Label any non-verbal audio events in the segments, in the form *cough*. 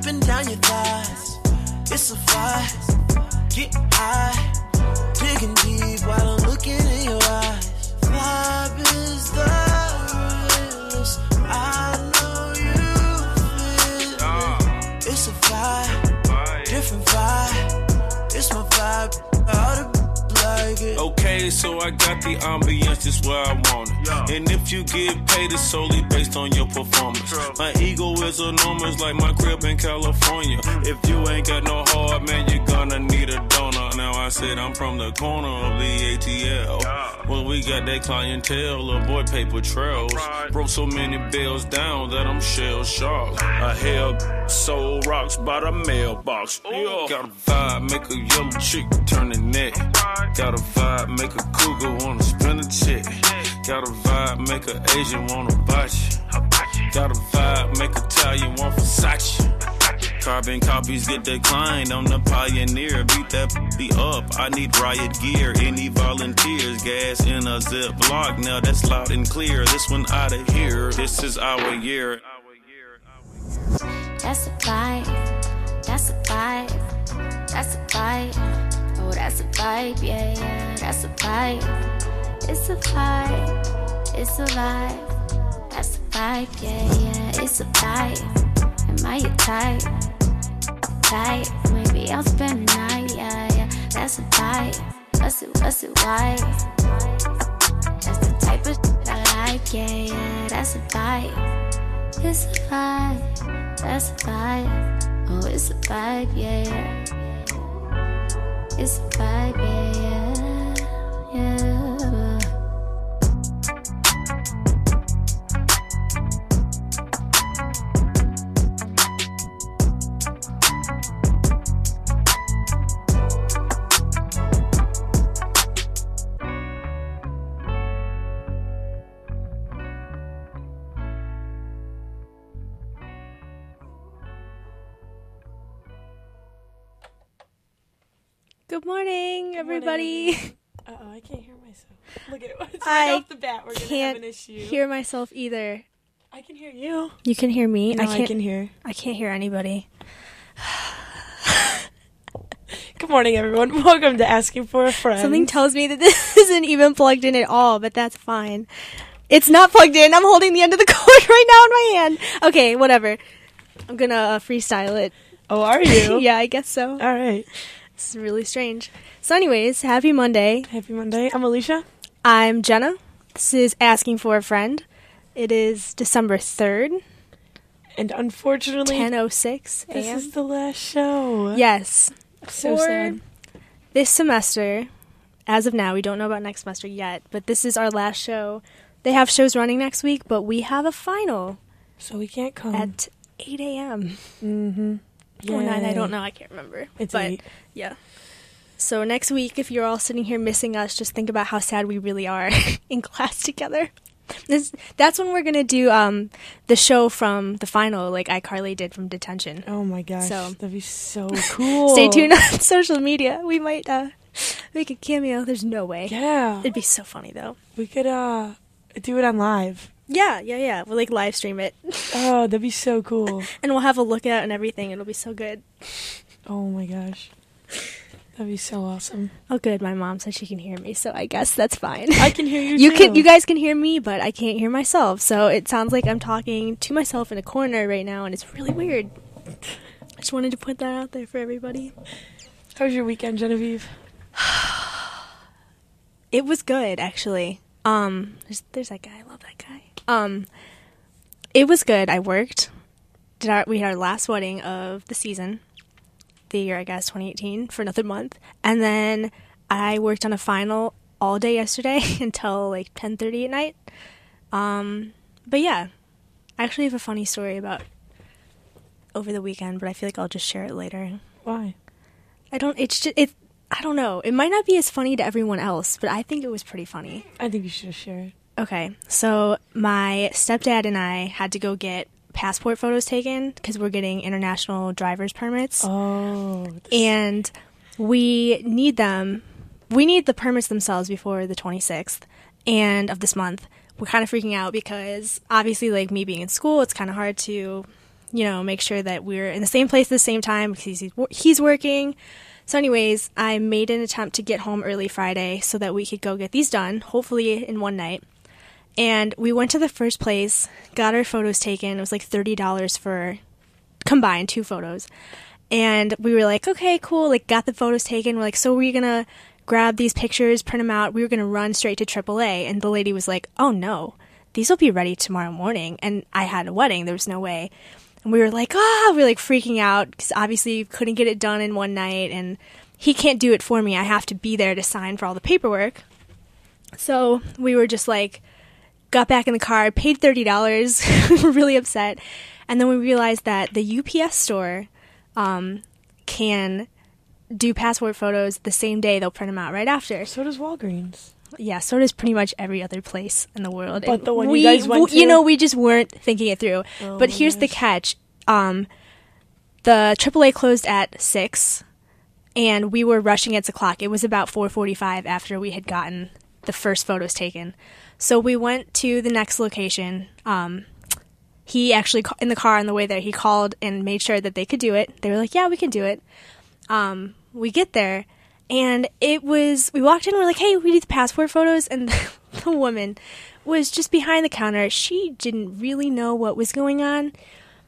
dripping down your thighs. It's a vibe. Get high. Digging deep while I'm it. Okay, so I got the ambiance just where I want it. And if you get paid, it's solely based on your performance. My ego is enormous, like my crib in California. Mm. If you ain't got no heart, man, you're gonna need a Now I said I'm from the corner of the ATL. Well, we got that clientele, little boy paper trails. Broke so many bills down that I'm shell shocked. I hell soul rocks by the mailbox. Yeah. Got a vibe, make a yellow chick turn the neck. Got a vibe, make a cougar wanna spin a check. Got a vibe, make a Asian wanna you. Got a vibe, make a Italian want Versace. Carbon copies get declined. I'm the pioneer. Beat that be up. I need riot gear. Any volunteers? Gas in a Ziploc. Now that's loud and clear. This one out of here. This is our year. That's a vibe. That's a vibe. That's a vibe. Oh, that's a vibe. Yeah, yeah. That's a vibe. It's a vibe. It's a vibe. That's a vibe. Yeah, yeah. It's a vibe. Am I your type? Type. Maybe I'll spend the night. Yeah, yeah. That's a vibe. What's it? What's it? Why? That's the type of shit I like. Yeah, yeah. That's a vibe. It's a vibe. That's a vibe. Oh, it's a vibe, yeah, yeah. It's a vibe, yeah, yeah, yeah. Good morning, *laughs* everybody. Uh oh, I can't hear myself. Look at it. It's I right off the bat. We're gonna have an Can't issue. hear myself either. I can hear you. You can hear me. No, I can't. can hear. I can't hear anybody. *laughs* Good morning, everyone. *laughs* Welcome to Asking for a Friend. Something tells me that this isn't even plugged in at all, but that's fine. It's not plugged in. I'm holding the end of the cord right now in my hand. Okay, whatever. I'm gonna uh, freestyle it. oh, are you? yeah, I guess so. All right. Is really strange. So, anyways, happy Monday. Happy Monday. I'm Alicia. I'm Jenna. This is Asking for a Friend. It is December 3rd, And unfortunately, 10.06 this a.m. is the last show. Yes. So For sad. This semester, as of now, we don't know about next semester yet, but this is our last show. They have shows running next week, but we have a final So we can't come. at 8 a.m. Mm-hmm. Or 9, I don't know. I can't remember. It's but eight. yeah. So next week, if you're all sitting here missing us, just think about how sad we really are *laughs* in class together. This, that's when we're gonna do um, the show from the final, like iCarly did from detention. Oh my gosh, So- that'd be so *laughs* cool. Stay tuned on *laughs* social media. We might uh, make a cameo. There's no way. Yeah, It'd be so funny though. we could uh do it on live. Yeah, yeah, yeah. We'll like live stream it, *laughs* Oh, that'd be so cool. and we'll have a lookout and everything. It'll be so good. Oh my gosh, that'd be so awesome. Oh, good. My mom said she can hear me, so I guess that's fine. I can hear you. you too. can, you guys can hear me, but I can't hear myself. So it sounds like I'm talking to myself in a corner right now, and it's really weird. I just wanted to put that out there for everybody. How was your weekend, Genevieve? *sighs* It was good, actually. Um, there's, there's that guy. I love that guy. Um, it was good. I worked. Did our we had our last wedding of the season, the year I guess 2018 for another month, and then I worked on a final all day yesterday *laughs* until like 10:30 at night. Um, but yeah, I actually have a funny story about over the weekend, but I feel like I'll just share it later. Why? I don't. It's just it. I don't know. It might not be as funny to everyone else, but I think it was pretty funny. I think you should share it. Okay, so my stepdad and I had to go get passport photos taken because we're getting international driver's permits, Oh, and we need them. We need the permits themselves before the 26th and of this month. We're kind of freaking out because obviously, like me being in school, it's kind of hard to, you know, make sure that we're in the same place at the same time because he's he's working. So, anyways, I made an attempt to get home early Friday so that we could go get these done, hopefully in one night. And we went to the first place, got our photos taken. It was like $30 for combined two photos. And we were like, okay, cool. Like, got the photos taken. We're like, so we're going to grab these pictures, print them out. We were going to run straight to AAA. And the lady was like, oh no, these will be ready tomorrow morning. And I had a wedding. There was no way. And we were like, ah, we were like freaking out because obviously couldn't get it done in one night. And he can't do it for me. I have to be there to sign for all the paperwork. So we were just like, got back in the car, paid thirty dollars, *laughs* really upset, and then we realized that the UPS store um, can do passport photos the same day. They'll print them out right after. so does Walgreens. Yeah, so does pretty much every other place in the world. But And the one you we, guys went w- you know, we just weren't thinking it through. Oh but here's the catch: um, the AAA closed at six, and we were rushing its clock. It was about four forty-five after we had gotten the first photos taken. So we went to the next location. Um, he actually in the car on the way there, he called and made sure that they could do it. They were like, "Yeah, we can do it." Um, we get there, and it was we walked in. We're like, "Hey, we need the passport photos," and *laughs* the woman was just behind the counter. She didn't really know what was going on.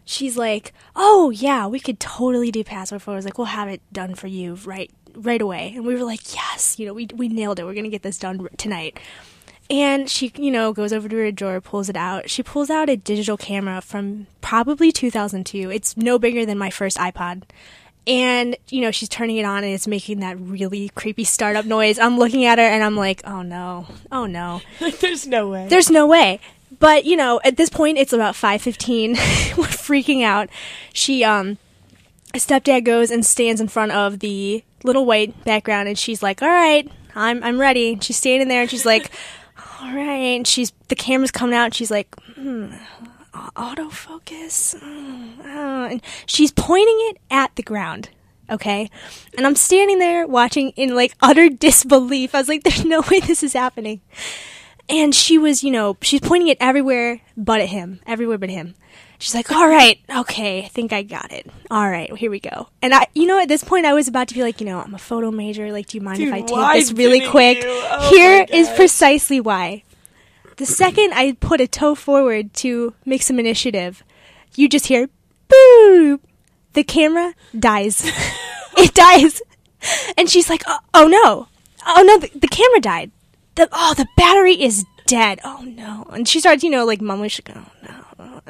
She's like, "Oh yeah, we could totally do passport photos. Like, we'll have it done for you right right away." And we were like, "Yes, you know, we we nailed it. We're gonna get this done tonight." And she, you know, goes over to her drawer, pulls it out. She pulls out a digital camera from probably 2002. It's no bigger than my first iPod. And, you know, she's turning it on and it's making that really creepy startup noise. I'm looking at her and I'm like, oh no, oh no. *laughs* Like, there's no way. There's no way. But, you know, at this point it's about 5:15. *laughs* We're freaking out. She um stepdad goes and stands in front of the little white background and she's like, "All right, I'm I'm ready." She's standing there and she's like, "All right." She's the camera's coming out and she's like, hmm, au- autofocus. Mm, oh," and she's pointing it at the ground. Okay? And I'm standing there watching in like utter disbelief. I was like, "There's no *laughs* way this is happening." And she was, you know, she's pointing it everywhere but at him, everywhere but him. She's like, "All right, okay, I think I got it. All right, here we go." And I, you know, at this point, I was about to be like, you know, I'm a photo major. Like, do you mind Dude, if I take this really quick? Oh Here is precisely why. The second I put a toe forward to make some initiative, you just hear boop. The camera dies. *laughs* it dies. And she's like, oh, oh no. Oh no, the, the camera died. The, oh, the battery is dead. Oh no. And she starts, you know, like mumbling, she's like, oh.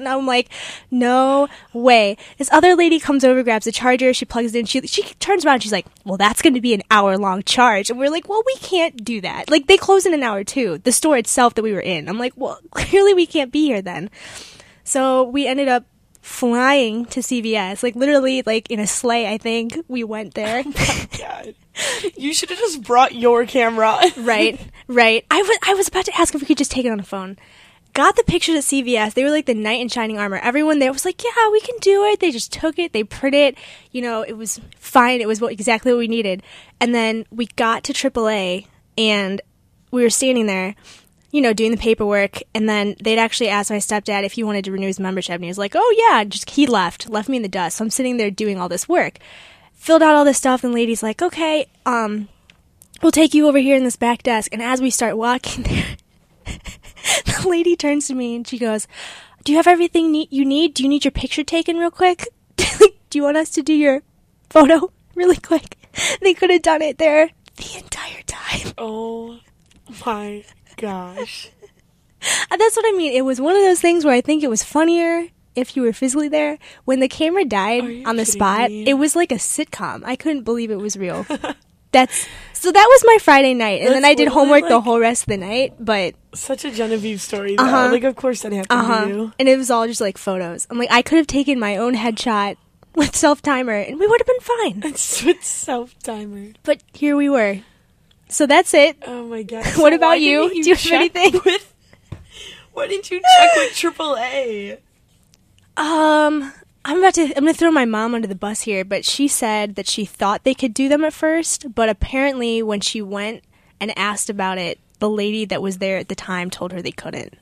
And I'm like, no way. This other lady comes over, grabs a charger, she plugs it in, she, she turns around, she's like, well, that's going to be an hour long charge. And we're like, well, we can't do that. Like, they close in an hour too. The store itself that we were in. I'm like, well, *laughs* clearly we can't be here then. So we ended up flying to CVS. Like literally, like in a sleigh. I think we went there. Oh God. You should have just brought your camera. *laughs* right, right. I was I was about to ask if we could just take it on the phone. Got the pictures at CVS. They were like the knight in shining armor. Everyone there was like, "Yeah, we can do it." They just took it. They printed it. You know, it was fine. It was what, exactly what we needed. And then we got to AAA, and we were standing there, you know, doing the paperwork. And then they'd actually asked my stepdad if he wanted to renew his membership, and he was like, "Oh yeah." Just he left, left me in the dust. So I'm sitting there doing all this work, filled out all this stuff, and the lady's like, "Okay, um." We'll take you over here in this back desk. And as we start walking *laughs* there, *laughs* the lady turns to me and she goes, "Do you have everything ne- you need? Do you need your picture taken real quick? *laughs* Do you want us to do your photo really quick?" *laughs* They could have done it there the entire time. Oh my gosh. That's what I mean. It was one of those things where I think it was funnier if you were physically there. When the camera died on the spot, me? it was like a sitcom. I couldn't believe it was real. That's so that was my Friday night, and then I did homework the whole rest of the night. But Such a Genevieve story, though. Uh-huh. Like, of course that happened Uh huh. to you. And it was all just like photos. I'm like, I could have taken my own headshot with self timer and we would have been fine. *laughs* It's with self timer. But here we were. So that's it. Oh my god. *laughs* What So about why you? Do you have anything? With, *laughs* why didn't you check with AAA? Um, I'm about to. I'm gonna throw my mom under the bus here, but she said that she thought they could do them at first, but apparently when she went and asked about it, the lady that was there at the time told her they couldn't.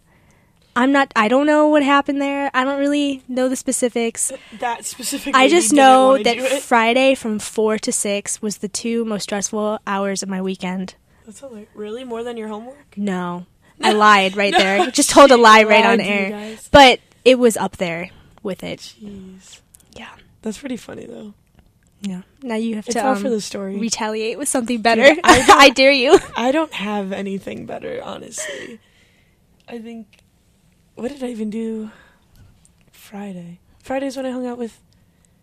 I'm not. I don't know what happened there. I don't really know the specifics. That specific. I just know that. Friday from four to six was the two most stressful hours of my weekend. That's hilarious. really more than your homework. No, *laughs* I lied right there. *laughs* Just told a lie right on to air. But it was up there with it. Jeez, Yeah. that's pretty funny though. Yeah. Now you have It's to all um, for the story. retaliate with something better. I *laughs* I, dare you. *laughs* I don't have anything better, honestly. I think. What did I even do? Friday. Friday's when I hung out with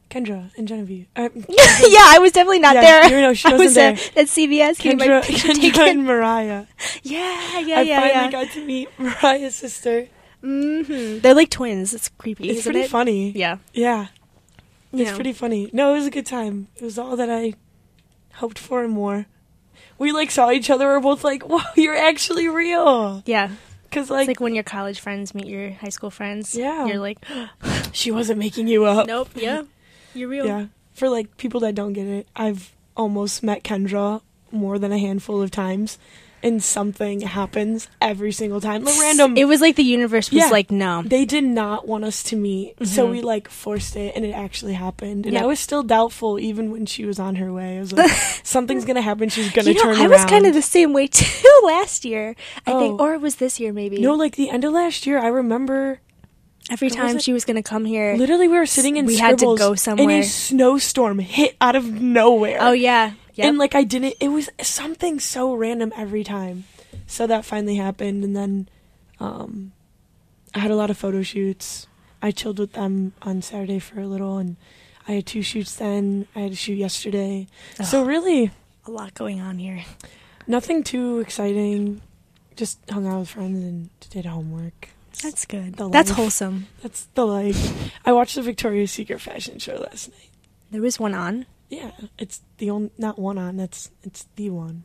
Kendra and Genevieve. Uh, *laughs* yeah, I was definitely not Yeah, there. you know, she I was wasn't uh, at CVS my Kendra, Kendra and Mariah. Yeah, yeah, I yeah, I finally yeah. got to meet Mariah's sister. Hmm They're like twins. It's creepy. It's pretty it? funny. Yeah. Yeah, it's know. pretty funny. No, it was a good time. It was all that I hoped for and more. We like saw each other. We're both like, "Whoa, *laughs* you're actually real." Yeah. Because It's like, like when your college friends meet your high school friends. Yeah. You're like, *gasps* she wasn't making you up. nope. Yeah. You're real. Yeah. For like people that don't get it, I've almost met Kendra more than a handful of times, and something happens every single time. Like random. It was like the universe was Yeah. like, no. they did not want us to meet, so Mhm. we like forced it, and it actually happened. And Yep. I was still doubtful even when she was on her way. I was like, *laughs* something's gonna happen. She's gonna you know, turn I around. was kind of the same way *laughs* too last year. I think, Oh. or it was this year maybe. no, like the end of last year. I remember Every was time it? she was gonna come here. literally we were sitting in We had to go and somewhere. a snowstorm hit out of nowhere. Oh yeah. Yep. And like I didn't it was something so random every time. So that finally happened and then um I had a lot of photo shoots. I chilled with them on Saturday for a little and I had two shoots then. I had a shoot yesterday. So really a lot going on here. nothing too exciting. Just hung out with friends and did homework. That's good. That's wholesome. That's the life. I watched the Victoria's Secret fashion show last night. There was one on. Yeah, it's the only not one on. That's it's the one.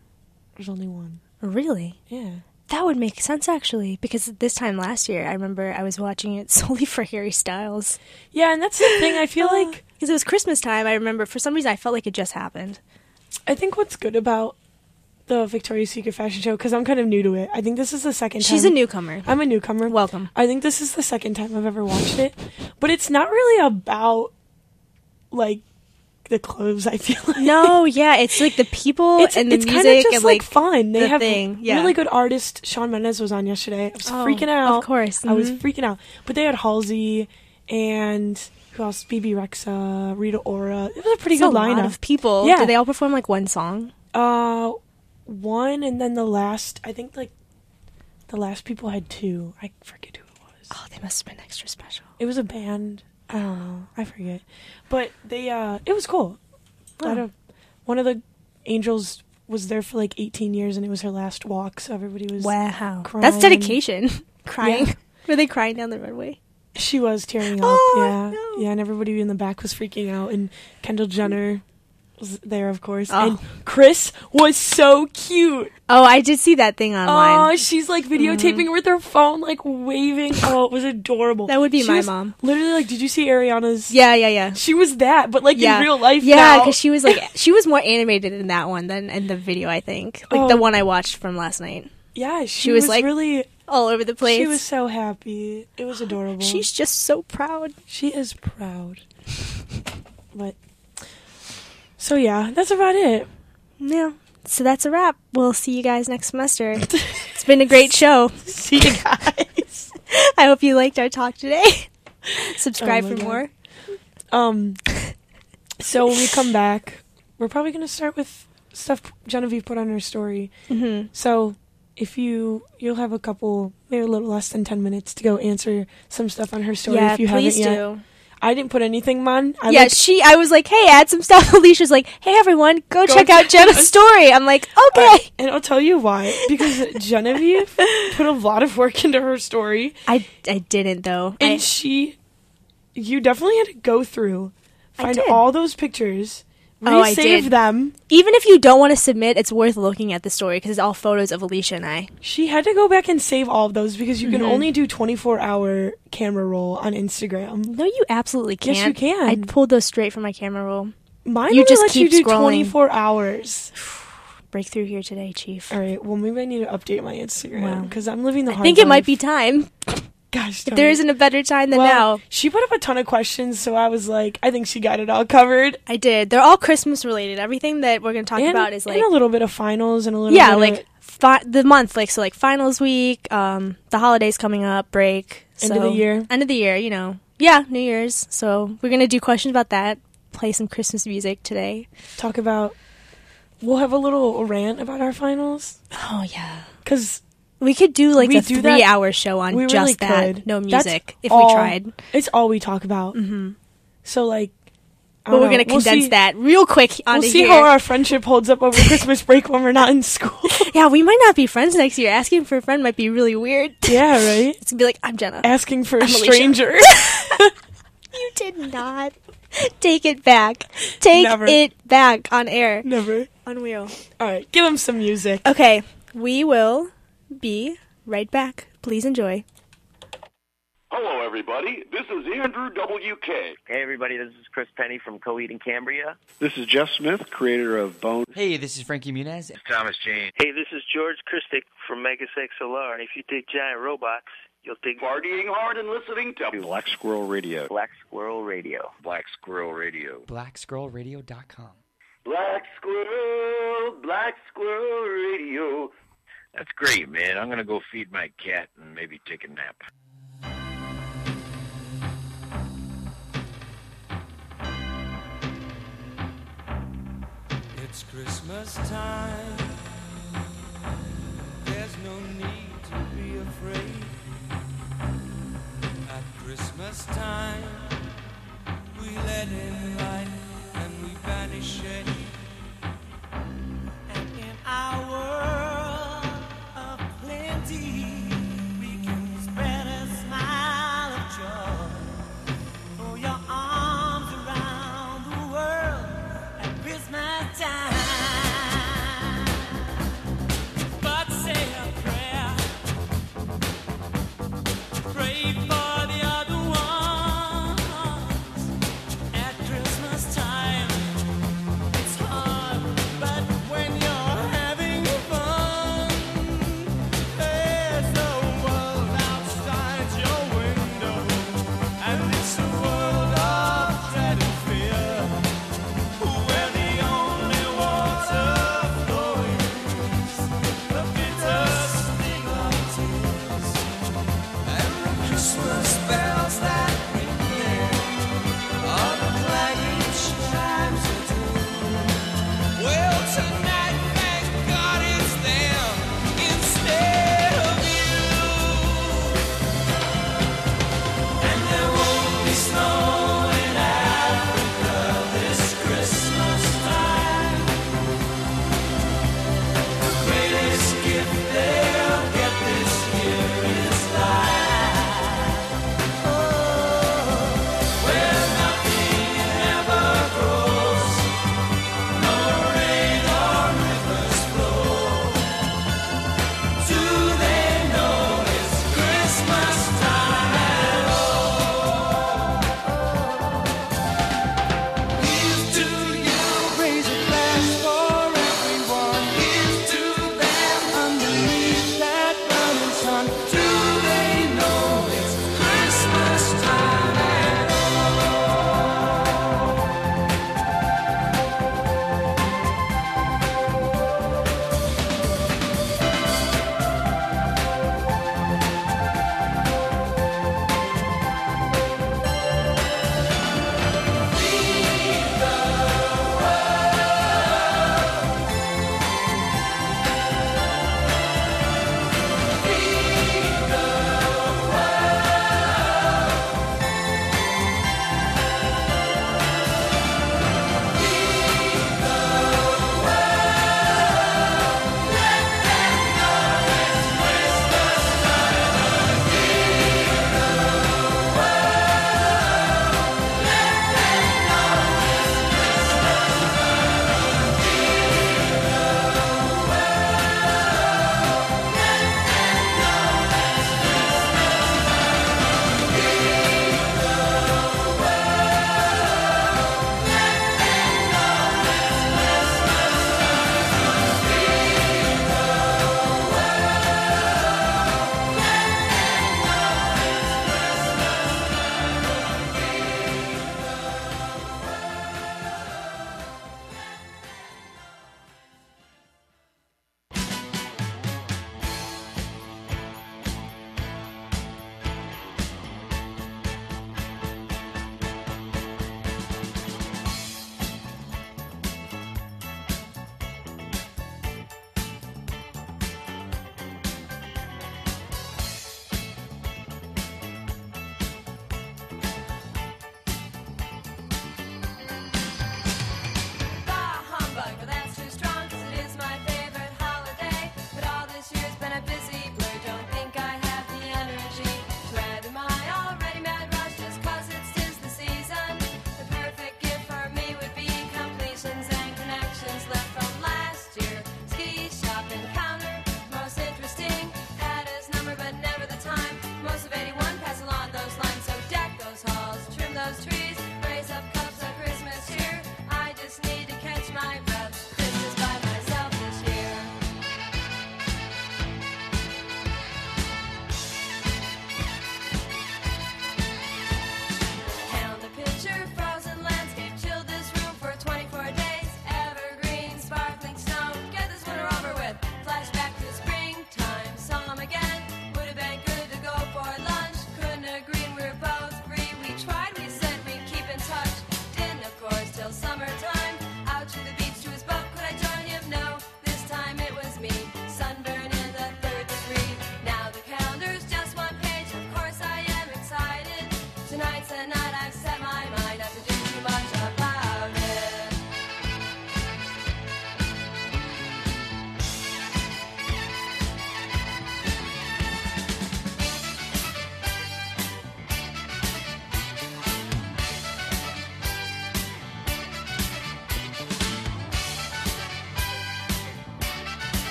There's only one. Really? Yeah. That would make sense actually, because this time last year, I remember I was watching it *laughs* solely for Harry Styles. Yeah, and that's the thing. I feel uh, like because it was Christmas time. I remember for some reason I felt like it just happened. I think what's good about the Victoria's Secret fashion show because I'm kind of new to it. I think this is the second. She's a newcomer. I'm a newcomer. Welcome. I think this is the second time I've ever watched it, but it's not really about like the clothes. I feel like No, yeah, it's like the people it's and the it's music just and like, like fun. They the have thing, yeah. really good artist. Shawn Mendes was on yesterday. I was Oh, freaking out. Of course, I was mhm. freaking out. But they had Halsey and who else? Bebe Rexha, Rita Ora. It was a pretty It's good a lot lineup. of people. Yeah. Did they all perform like one song? Uh, one and then the last. I think like the last people had two. I forget who it was. Oh, they must have been extra special. It was a band. I don't know. I forget. But they. uh It was cool. I Oh. don't- one of the angels was there for like 18 years and it was her last walk, so everybody was. Wow, crying. that's dedication. *laughs* crying. Yeah. Were they crying down the runway? She was tearing up. Oh, yeah, no. yeah, and everybody in the back was freaking out, and Kendall Jenner was there, of course, Oh. and Kris was so cute. Oh, I did see that thing online. Oh, she's like videotaping her with her phone, like waving. Oh, it was adorable. That would be She my mom. Literally, like, did you see Ariana's? yeah, yeah, yeah. She was that, but like yeah. in real life. Yeah, because she was like *laughs* she was more animated in that one than in the video. I think like Oh. the one I watched from last night. yeah, she, she was, was, like, really. All over the place. She was so happy. It was adorable. She's just so proud. she is proud. but so yeah, that's about it. Yeah. So that's a wrap. We'll see you guys next semester. *laughs* it's been a great show. *laughs* See you guys. *laughs* I hope you liked our talk today. Subscribe Oh for God. more. Um, so when we come back, we're probably gonna start with stuff Genevieve put on her story. hmm So if you you'll have a couple, maybe a little less than ten minutes to go answer some stuff on her story Yeah, if you please haven't yet. do. I didn't put anything on. I yeah, like- she. I was like, "Hey, add some stuff." *laughs* Alicia's like, "Hey, everyone, go, Go check out *laughs* Jenna's story." I'm like, "Okay." And I'll tell you why. Because Genevieve *laughs* put a lot of work into her story, I I didn't though. and I, she, you definitely had to go through, find all those pictures, Oh, I did. them. even if you don't want to submit, it's worth looking at the story because it's all photos of Alicia and I. She had to go back and save all of those because you can Mhm. only do 24 hour camera roll on Instagram. No, you absolutely can't. Yes, you can. I pulled those straight from my camera roll. Mine You only just lets you keep do scrolling. 24 hours. *sighs* Breakthrough here today, Chief. All right, well maybe I need to update my Instagram Wow. because I'm living the I hard think it might life. be time. Gosh, there isn't a better time than well, now. She put up a ton of questions, so I was like, I think she got it all covered. I did. They're all Christmas related. Everything that we're going to talk and, about is like and a little bit of finals and a little yeah, bit like of fi- the month, like so, like finals week, um, the holidays coming up, break, End of the year. end of the year. You know, yeah, New Year's. So we're gonna do questions about that. Play some Christmas music today. talk about. We'll have a little rant about our finals Oh yeah, because we could do like We a do that- three-hour show on we just really that, could. no That's music, if all- we tried. it's all we talk about. hmm So like, But we're know. gonna We'll condense see- that real quick We'll see here. how our friendship holds up over Christmas break when we're not in school. *laughs* yeah, we might not be friends next year. Asking for a friend might be really weird. yeah, *laughs* right. It's gonna be like, I'm Jenna. Asking for a I'm Alicia. stranger. *laughs* You did not. Take it back. Take Never. it back on air. Never. Unreal. All right, give them some music. Okay, we will be right back. Please enjoy. Hello, everybody. This is Andrew WK. Hey everybody, this is Chris Pennie from Coheed and Cambria. This is Jeff Smith, creator of Bone. Hey, this is Frankie Muniz. Thomas Jane. Hey, this is George Krstic from Megas XLR, and if you dig giant robots, you'll dig Partying hard and listening to Black Squirrel Radio. Black Squirrel Radio. Black Squirrel Radio. BlackSquirrelRadio.com. Black Squirrel, Black Squirrel Radio. That's great, man. I'm gonna go feed my cat and maybe take a nap. It's Christmas time. There's no need to be afraid. At Christmas time, we let in light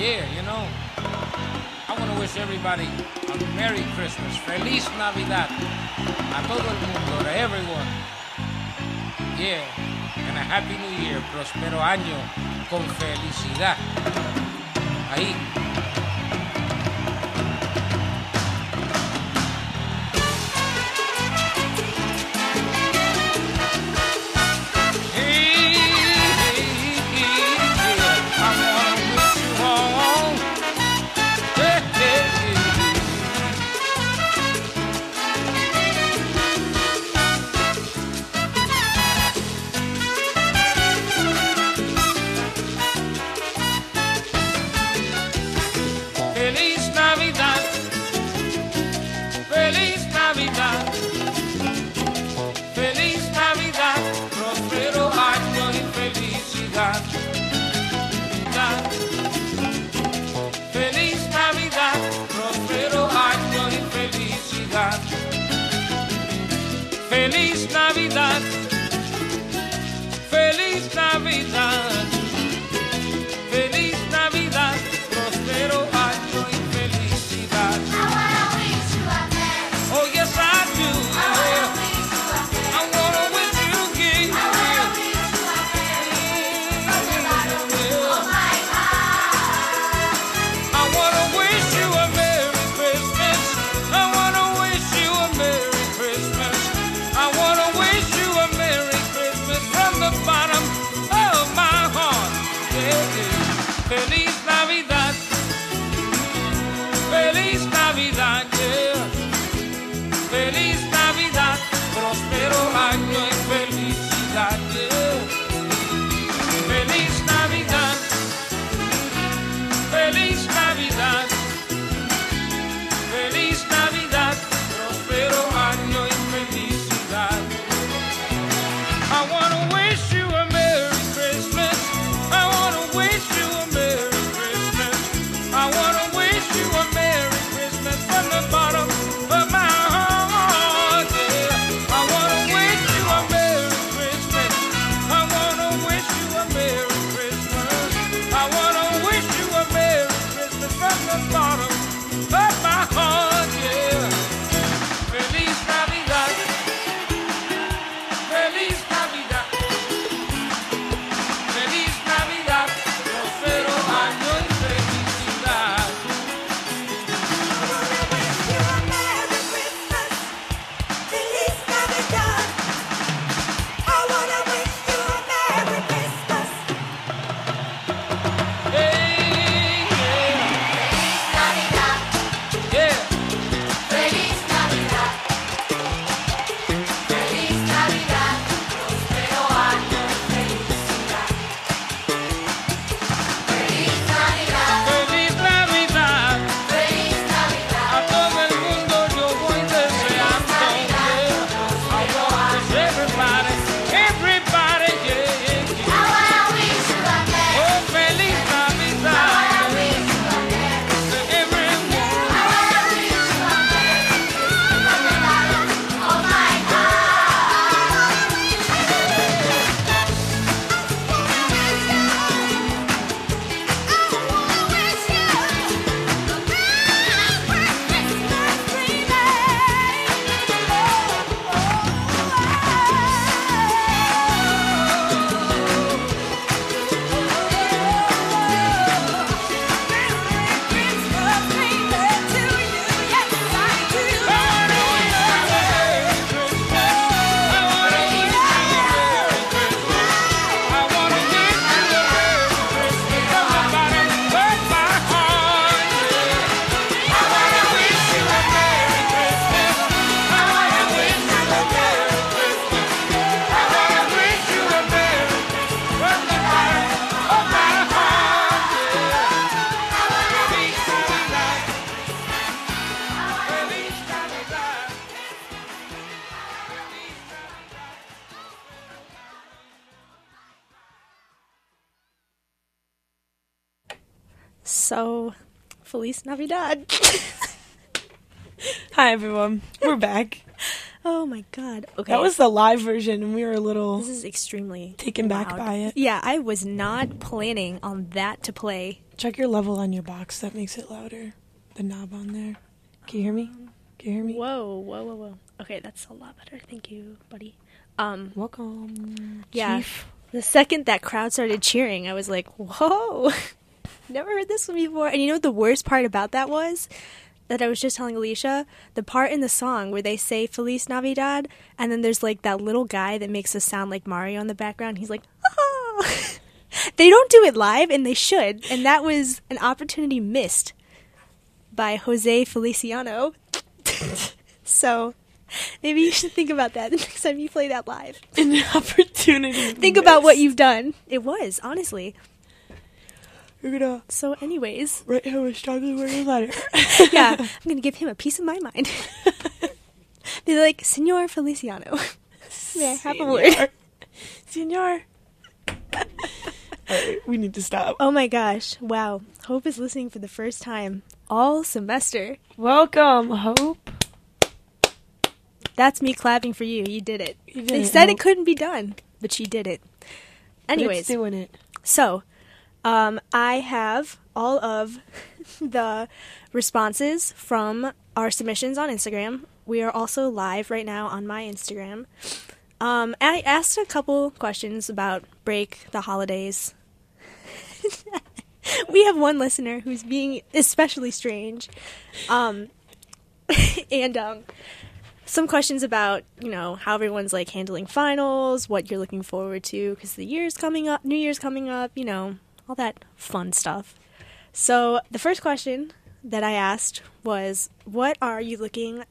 Yeah, you know, I want to wish everybody a Merry Christmas. Feliz Navidad. A todo el mundo, to everyone. Yeah, and a Happy New Year. Prospero año con felicidad. Ahí. So, Feliz Navidad. *laughs* Hi, everyone. We're back. Oh my god. Okay. That was the live version, and we were a little This is extremely taken loud. back by it. Yeah, I was not planning on that to play. Check your level on your box. That makes it louder. The knob on there. Can you hear me? Can you hear me? Whoa, whoa, whoa, whoa. Okay, that's a lot better. Thank you, buddy. Um, Welcome. Yeah. Chief. The second that crowd started cheering, I was like, whoa. *laughs* never heard this one before." And you know what the worst part about that was? That I was just telling Alicia, the part in the song where they say Feliz Navidad, and then there's like that little guy that makes us sound like Mario in the background. He's like, oh. *laughs* they don't do it live, and they should. And that was an opportunity missed by Jose Feliciano. *laughs* so maybe you should think about that the next time you play that live. An opportunity. Think about what you've done. It was, honestly. You're gonna. So, anyways, write him a strongly worded letter. *laughs* yeah, I'm gonna give him a piece of my mind. *laughs* They're like, Senor Feliciano, *laughs* may I have a word? Senor. Alright, we need to stop. Oh my gosh! Wow, Hope is listening for the first time all semester. Welcome, Hope. That's me clapping for you. You did it. You did they it, said Hope. it couldn't be done, but she did it. Anyways, It's doing it. So, um, I have all of *laughs* the responses from our submissions on Instagram. We are also live right now on my Instagram. Um, I asked a couple questions about break, the holidays. *laughs* we have one listener who's being especially strange. Um, *laughs* and um, some questions about you know how everyone's like handling finals, what you're looking forward to because the year's coming up, New Year's coming up, you know, all that fun stuff. So the first question that I asked was, "What are you looking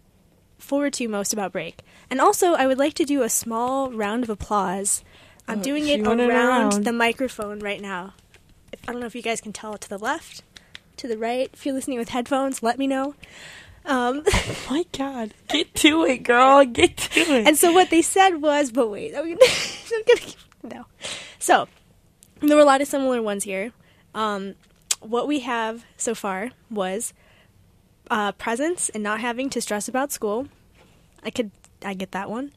forward to most about break?" And also, I would like to do a small round of applause. I'm Oh, doing it went it around around. the microphone right now. If, I don't know if you guys can tell to the left, to the right. If you're listening with headphones, let me know. Um, *laughs* My God, get to it, girl. Get to it. and so what they said was, but wait, *laughs* I'm gonna, I'm gonna no. So there were a lot of similar ones here. Um, what we have so far was uh, presents and not having to stress about school. I could, I get that one.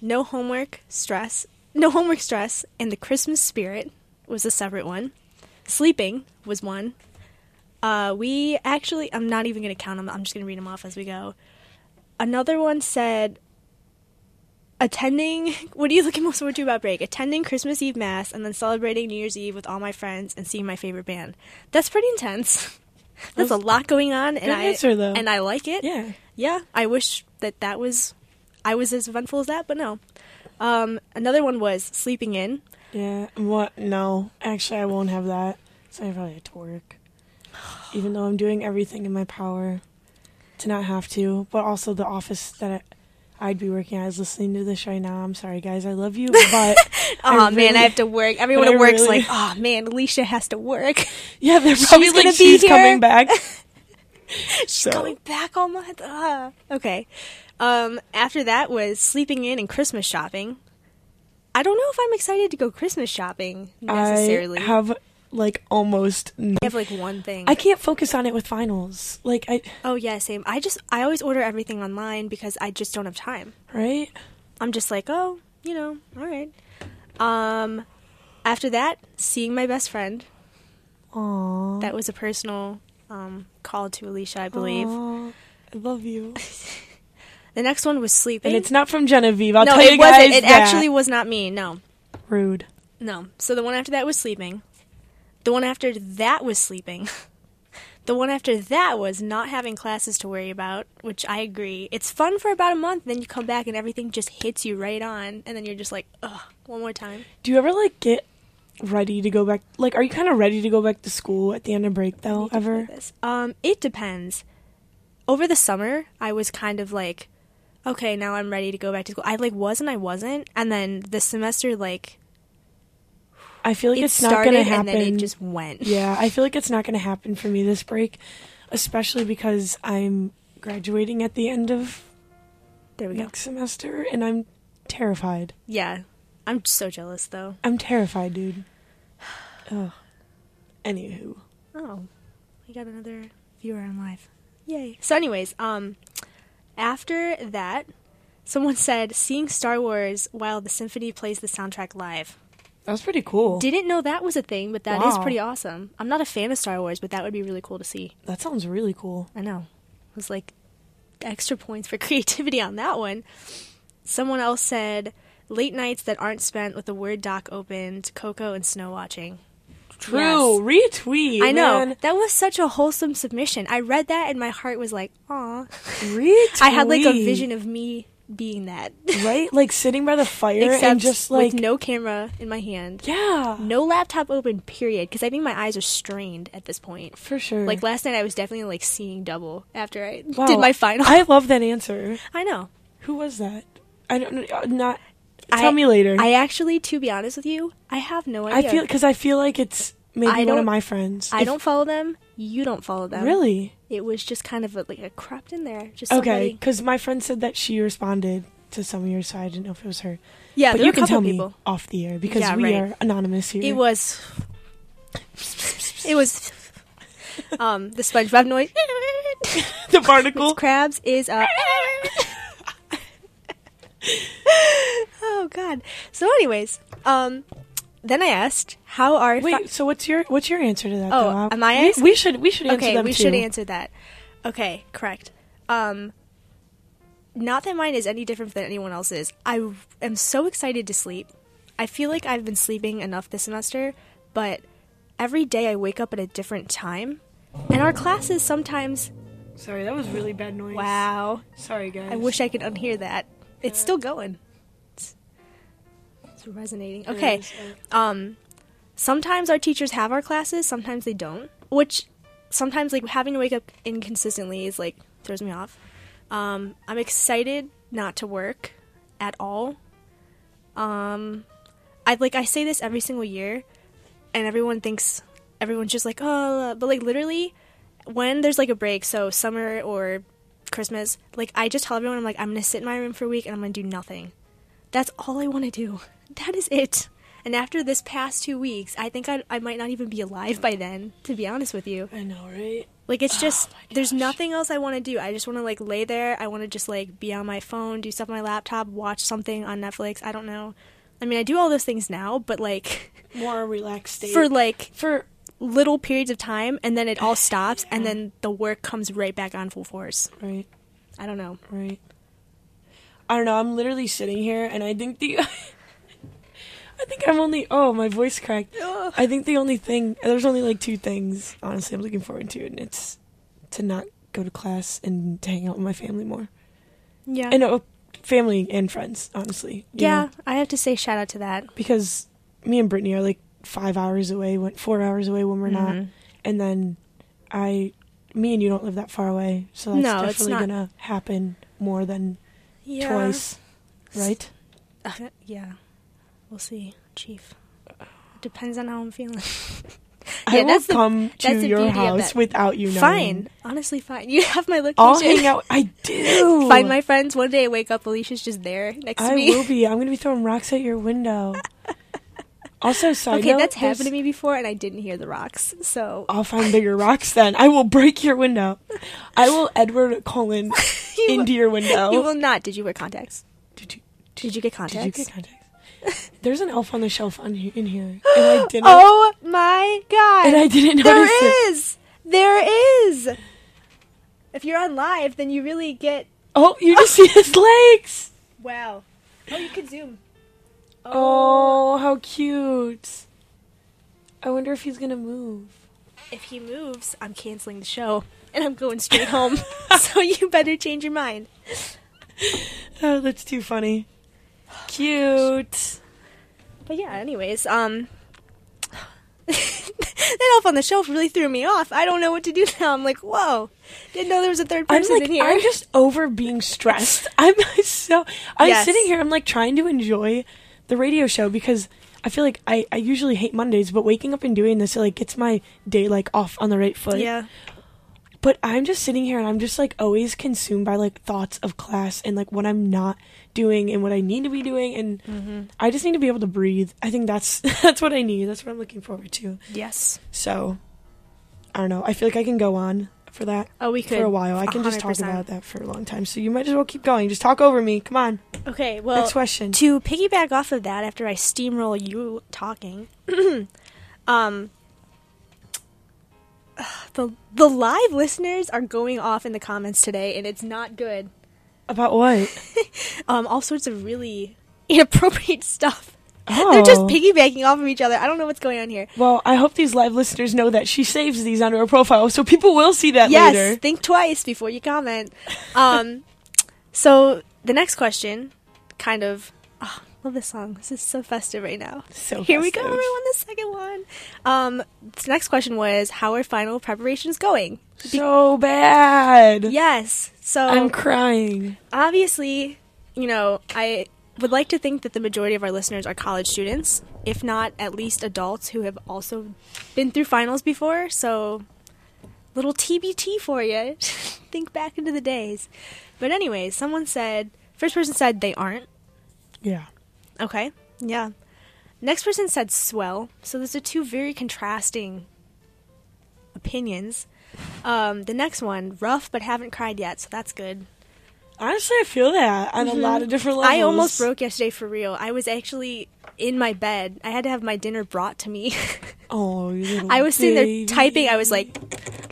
No homework stress, no homework stress, and the Christmas spirit was a separate one. Sleeping was one. Uh, we actually, I'm not even going to count them. I'm just going to read them off as we go. Another one said attending *laughs* what are you looking most forward to about break attending christmas eve mass and then celebrating new year's eve with all my friends and seeing my favorite band that's pretty intense *laughs* there's a lot going on and i answer, though. and i like it Yeah. yeah i wish that that was i was as eventful as that but no um, another one was sleeping in Yeah. What? No. Actually, I won't have that. So I probably have to work. Even though I'm doing everything in my power to not have to. But also the office that I, I'd be working I was listening to this right now. I'm sorry, guys. I love you, *laughs* but. oh man really- i have to work everyone at work's really- like oh man alicia has to work *laughs* Yeah, they're She's probably gonna like, be she's here." coming back. *laughs* She's So- coming back all month. Ah. Okay. Um, after that was sleeping in and Christmas shopping. I don't know if I'm excited to go Christmas shopping necessarily. I have like almost. I have like one thing. I can't focus on it with finals. Like I, oh yeah, same. I just I always order everything online because I just don't have time. right? I'm just like, oh, you know, all right. Um, after that, seeing my best friend. Aww. That was a personal um, call to Alicia, I believe. Aw, I love you. *laughs* *laughs* The next one was sleeping. And it's not from Genevieve. I'll no, tell it you wasn't. It that. actually was not me. No. rude. No. So the one after that was sleeping. The one after that was sleeping. *laughs* The one after that was not having classes to worry about, which I agree. It's fun for about a month, then you come back and everything just hits you right on, and then you're just like, ugh, one more time. Do you ever like get ready to go back? Like, are you kind of ready to go back to school at the end of break though? Ever? This. Um, it depends. Over the summer, I was kind of like, okay, now I'm ready to go back to school. I like was and I wasn't, and then the semester like I feel like it it's not gonna happen. and then it just went. Yeah, I feel like it's not gonna happen for me this break, especially because I'm graduating at the end of There we go. next semester, and I'm terrified. Yeah, I'm so jealous though. I'm terrified, dude. *sighs* Ugh. Anywho, Oh, we got another viewer on live. Yay. So, anyways, um, after that, Someone said seeing Star Wars while the symphony plays the soundtrack live. That was pretty cool. Didn't know that was a thing, but that is Wow. pretty awesome. I'm not a fan of Star Wars, but that would be really cool to see. that sounds really cool. I know. It was like extra points for *laughs* creativity on that one. Someone else said late nights that aren't spent with the Word doc opened, Coco and snow watching. True. Retweet. I know. man. That was such a wholesome submission. I read that and my heart was like, aw. Retweet. *laughs* I had like a vision of me being that. right, like sitting by the fire Except and just like with no camera in my hand. yeah, No laptop open, period. Because I think my eyes are strained at this point. for sure. Like last night, I was definitely like seeing double after I Wow. did my final. I love that answer. I know. Who was that? I don't know. uh, Not. Tell I- me later. I actually, to be honest with you, I have no idea. I feel because I feel like it's maybe one of my friends. I If- don't follow them. You don't follow them. really. It was just kind of a, like a crept in there. Just Okay, because my friend said that she responded to some of yours, so I didn't know if it was her. Yeah, but you can tell me off the air because Yeah, we right. are anonymous here. It was. It was. Um, the SpongeBob noise. *laughs* the barnacle. crabs is uh *laughs* *laughs* oh god so anyways um then i asked how are Wait, so what's your what's your answer to that? Oh, though? Am I We, we should we should answer okay them we too. should answer that okay correct um not that mine is any different than anyone else's i am so excited to sleep i feel like i've been sleeping enough this semester but every day i wake up at a different time and our classes sometimes Sorry, that was really bad noise. wow Sorry, guys. I wish I could unhear that. It's still going. It's, resonating. Okay. Um, sometimes our teachers have our classes. Sometimes they don't. Which sometimes like having to wake up inconsistently is like throws me off. Um, I'm excited not to work at all. Um, I like I say this every single year, and everyone thinks everyone's just like oh, but like literally when there's like a break, so summer or Christmas, like I just tell everyone I'm like I'm gonna sit in my room for a week and I'm gonna do nothing. That's all I want to do. That is it. And after this past two weeks, I think I I might not even be alive by then. To be honest with you, I know, right? like it's just Oh there's nothing else I want to do. I just want to like lay there. I want to just like be on my phone, do stuff on my laptop, watch something on Netflix. I don't know. I mean, I do all those things now, but like *laughs* More relaxed state for like for little periods of time, and then it all *sighs* stops, and then the work comes right back on full force. right, I don't know. right. I don't know. I'm literally sitting here, and I think the. *laughs* I think I'm only. Oh, my voice cracked. I think the only thing. There's only like two things, honestly, I'm looking forward to, and it's to not go to class and to hang out with my family more. Yeah. And uh, family and friends, honestly. yeah, know? I have to say shout out to that. because me and Brittany are like five hours away, went four hours away when we're not, Mhm. and then I, me and you don't live that far away, so that's No, definitely not. gonna happen more than Yeah. twice, right? Uh, yeah. We'll see, Chief. Depends on how I'm feeling. *laughs* I will the- come to your house without you knowing. Fine. Honestly, fine. *laughs* You have my location. I'll hang out. I *laughs* do. Find my friends. One day I wake up, Alicia's just there next to me. I will be. I'm gonna be throwing rocks at your window. also, side okay, note, that's happened to me before, and I didn't hear the rocks. So I'll find bigger rocks then. I will break your window. I will Edward Cullen into your window. you will not. Did you wear contacts? Did you, Did you get contacts? Did you get contacts? *laughs* There's an elf on the shelf on in here, and I didn't. *laughs* Oh my god! And I didn't There notice it. is. There is. If you're on live, then you really get. Oh, you just see his *laughs* legs. Wow. Oh, you can zoom. Oh, oh, how cute. I wonder if he's gonna move. If he moves, I'm canceling the show and I'm going straight home. so you better change your mind. Oh, that's too funny. Cute. But yeah, anyways, um *laughs* that elf on the shelf really threw me off. I don't know what to do now. I'm like, whoa. Didn't know there was a third I'm person like, in here. I'm just over being stressed. *laughs* I'm so, I'm Yes. sitting here. I'm like trying to enjoy the radio show because I feel like I, I usually hate Mondays, but waking up and doing this it like gets my day like off on the right foot. Yeah. But I'm just sitting here and I'm just like always consumed by like thoughts of class and like what I'm not doing and what I need to be doing and Mm-hmm. I just need to be able to breathe. I think that's *laughs* that's what I need. That's what I'm looking forward to. Yes. So I don't know. I feel like I can go on for that? Oh, we could. for a while. I can just talk about that for a long time. So you might as well keep going. Just talk over me. Come on. Okay, well, Next question. to piggyback off of that, after I steamroll you talking, *clears throat* um, *sighs* the the live listeners are going off in the comments today, and it's not good. About what? *laughs* Um, all sorts of really *laughs* inappropriate stuff. They're just Oh. piggybacking off of each other. I don't know what's going on here. Well, I hope these live listeners know that she saves these under her profile, so people will see that yes, later. think twice before you comment. Um, *laughs* so the next question, kind of, oh, love this song. This is so festive right now. So here we go, festive. everyone. The second one. Um, the next question was, how are final preparations going? So bad. Yes. So I'm crying. obviously, you know, I would like to think that the majority of our listeners are college students, if not at least adults who have also been through finals before. So, little TBT for you. *laughs* think back into the days. But, anyways, someone said, first person said they aren't. Yeah. Okay. Yeah. Next person said swell. So, those are two very contrasting opinions. Um, the next one, rough but haven't cried yet, so that's good. Honestly, I feel that on a lot of different levels. Mm-hmm. I almost broke yesterday for real. I was actually in my bed. I had to have my dinner brought to me. *laughs* Oh, I was sitting baby. there typing. I was like,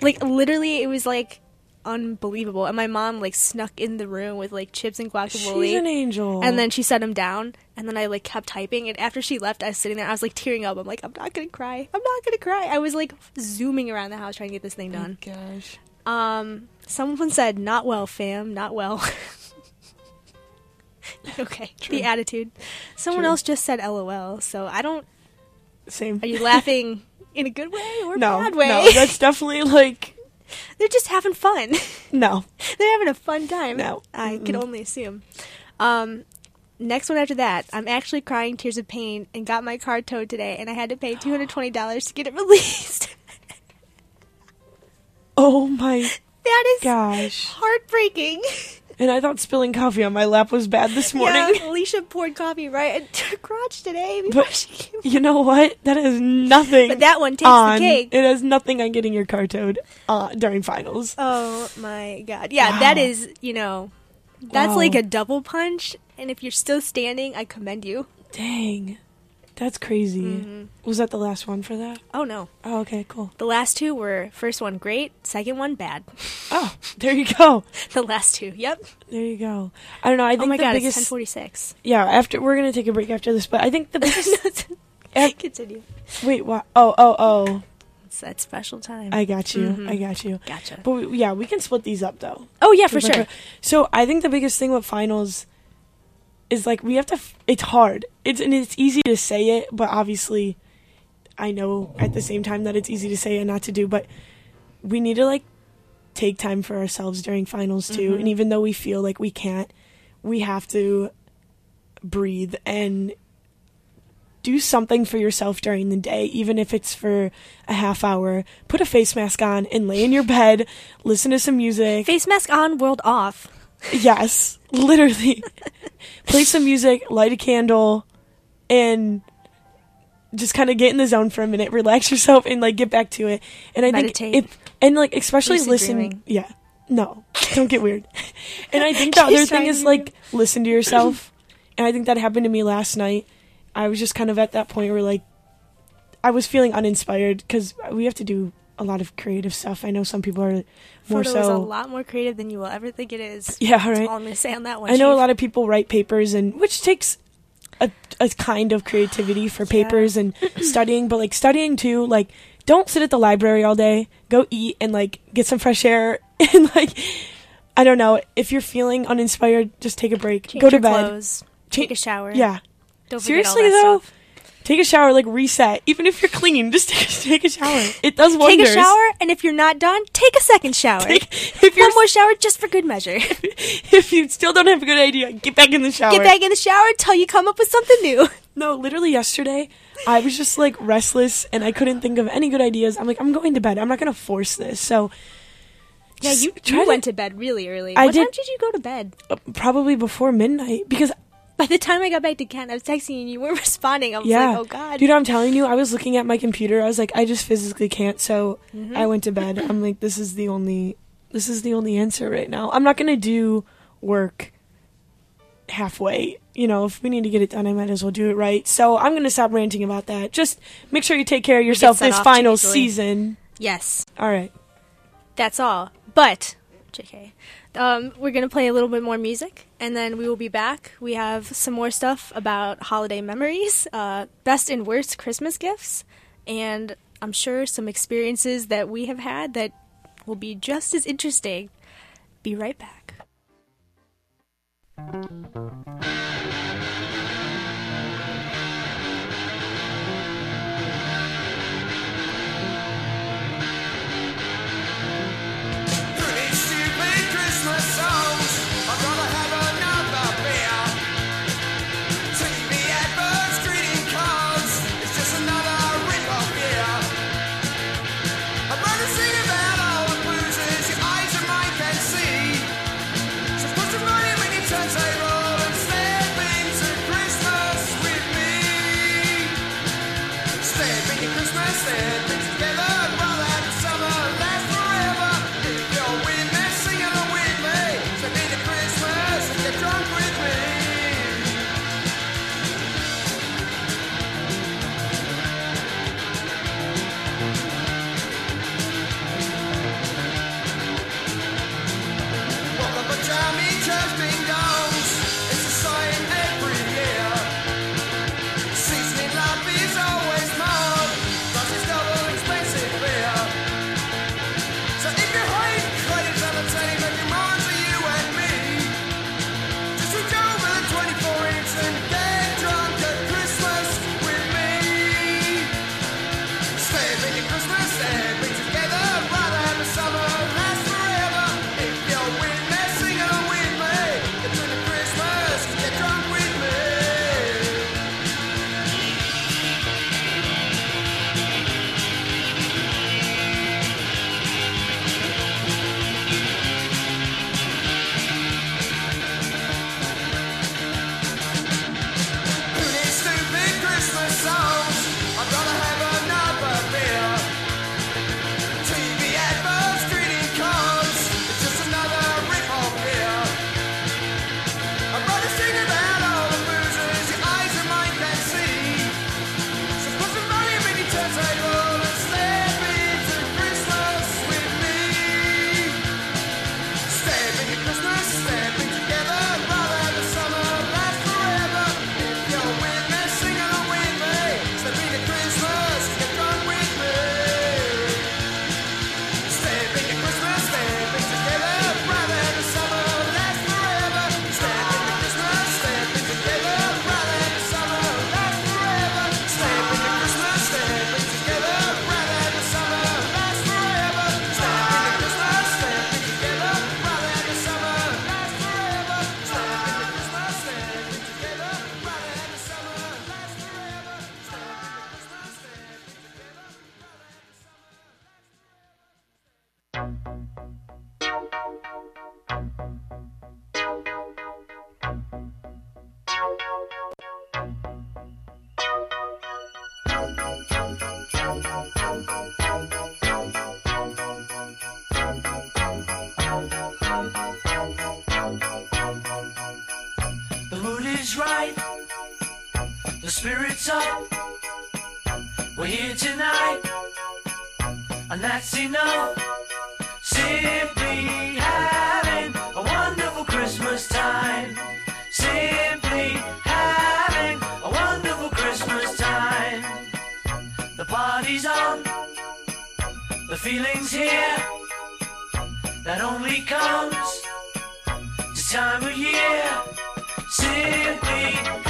like literally, it was like unbelievable. And my mom like snuck in the room with like chips and guacamole. She's an angel. And then she set them down, and then I like kept typing. And after she left, I was sitting there. I was like tearing up. I'm like, I'm not gonna cry. I'm not gonna cry. I was like zooming around the house trying to get this thing done. gosh. Um, someone said, "Not well, fam. Not well." *laughs* okay, the attitude. Someone True. else just said, "LOL." So I don't. Same. Are you laughing in a good way or *laughs* no, bad way? no, that's definitely like They're just having fun. *laughs* no. They're having a fun time. No. I can only assume. Um, next one after that, I'm actually crying tears of pain and got my car towed today, and I had to pay two hundred twenty dollars to get it *laughs* released. Oh my that is gosh. heartbreaking. *laughs* And I thought spilling coffee on my lap was bad this morning. Yeah, *laughs* Alicia poured coffee right at *laughs* her crotch today before But she came. you know what? That has nothing. But that one takes the cake. It has nothing on getting your car towed uh, during finals. Oh my god! Yeah, that Wow. is you know, that's Wow. like a double punch. And if you're still standing, I commend you. Dang, that's crazy. Mm-hmm. Was that the last one for that? Oh no, Oh, okay, cool. the last two were first one great, second one bad. *laughs* Oh, there you go. *laughs* the last two, yep. There you go. I don't know. I think oh my the god, biggest. it's ten forty six. Yeah, after we're gonna take a break after this, but I think the *laughs* biggest. Continue. wait, what? Oh, oh, oh. It's that special time. I got you. Mhm. I got you. Gotcha. But we, yeah, we can split these up though. Oh yeah, for Like, sure. So I think the biggest thing with finals is like we have to. F- it's hard. It's and it's easy to say it, but obviously, I know at the same time that it's easy to say and not to do. But we need to like take time for ourselves during finals too. Mhm. And even though we feel like we can't, we have to breathe and do something for yourself during the day, even if it's for a half hour. Put a face mask on and lay in your bed, listen to some music. Face mask on, world off. Yes, literally. Play some music, light a candle, and just kind of get in the zone for a minute, relax yourself, and like get back to it. And I Meditate. think if and like especially Lucid listen. dreaming. Yeah, no, don't get weird. *laughs* and I think the other thing is like listen to yourself. and I think that happened to me last night. I was just kind of at that point where like I was feeling uninspired because we have to do a lot of creative stuff. I know some people are more Photo is a lot more creative than you will ever think it is. *laughs* Yeah, That's right. all I'm gonna say on that one. I know a lot of people write papers and which takes a, a kind of creativity for *sighs* papers and *laughs* studying, but like studying too, like don't sit at the library all day. Go eat and like get some fresh air *laughs* and like I don't know, if you're feeling uninspired, just take a break. Change Go to bed. clothes, take a shower. Yeah. Don't Seriously though, stuff. Take a shower, like reset. Even if you're clean, just take, take a shower. It does wonders. Take a shower, and if you're not done, take a second shower. *laughs* if One more shower just for good measure. *laughs* if you still don't have a good idea, get back in the shower. Get back in the shower until you come up with something new. *laughs* No, literally yesterday, I was just like restless and I couldn't think of any good ideas. I'm like, I'm going to bed. I'm not gonna force this. So Yeah, you, you went to bed really early. I what did- time did you go to bed? uh, probably before midnight because *laughs* by the time I got back to Kent, I was texting you and you weren't *laughs* responding. I was yeah. like, oh god. Dude, I'm telling you, I was looking at my computer. I was like, I just physically can't. So Mhm. I went to bed. I'm like, this is the only, this is the only answer right now. I'm not gonna do work halfway. You know, if we need to get it done, I might as well do it right. So I'm gonna stop ranting about that. Just make sure you take care of yourself this final season. Yes. All right. That's all. But, JK, um, we're going to play a little bit more music and then we will be back. We have some more stuff about holiday memories, uh, best and worst Christmas gifts, and I'm sure some experiences that we have had that will be just as interesting. Be right back. Is right, the spirit's up. We're here tonight, and that's enough. Simply having a wonderful Christmas time. Simply having a wonderful Christmas time. The party's on, the feeling's here. That only comes this time of year. Simply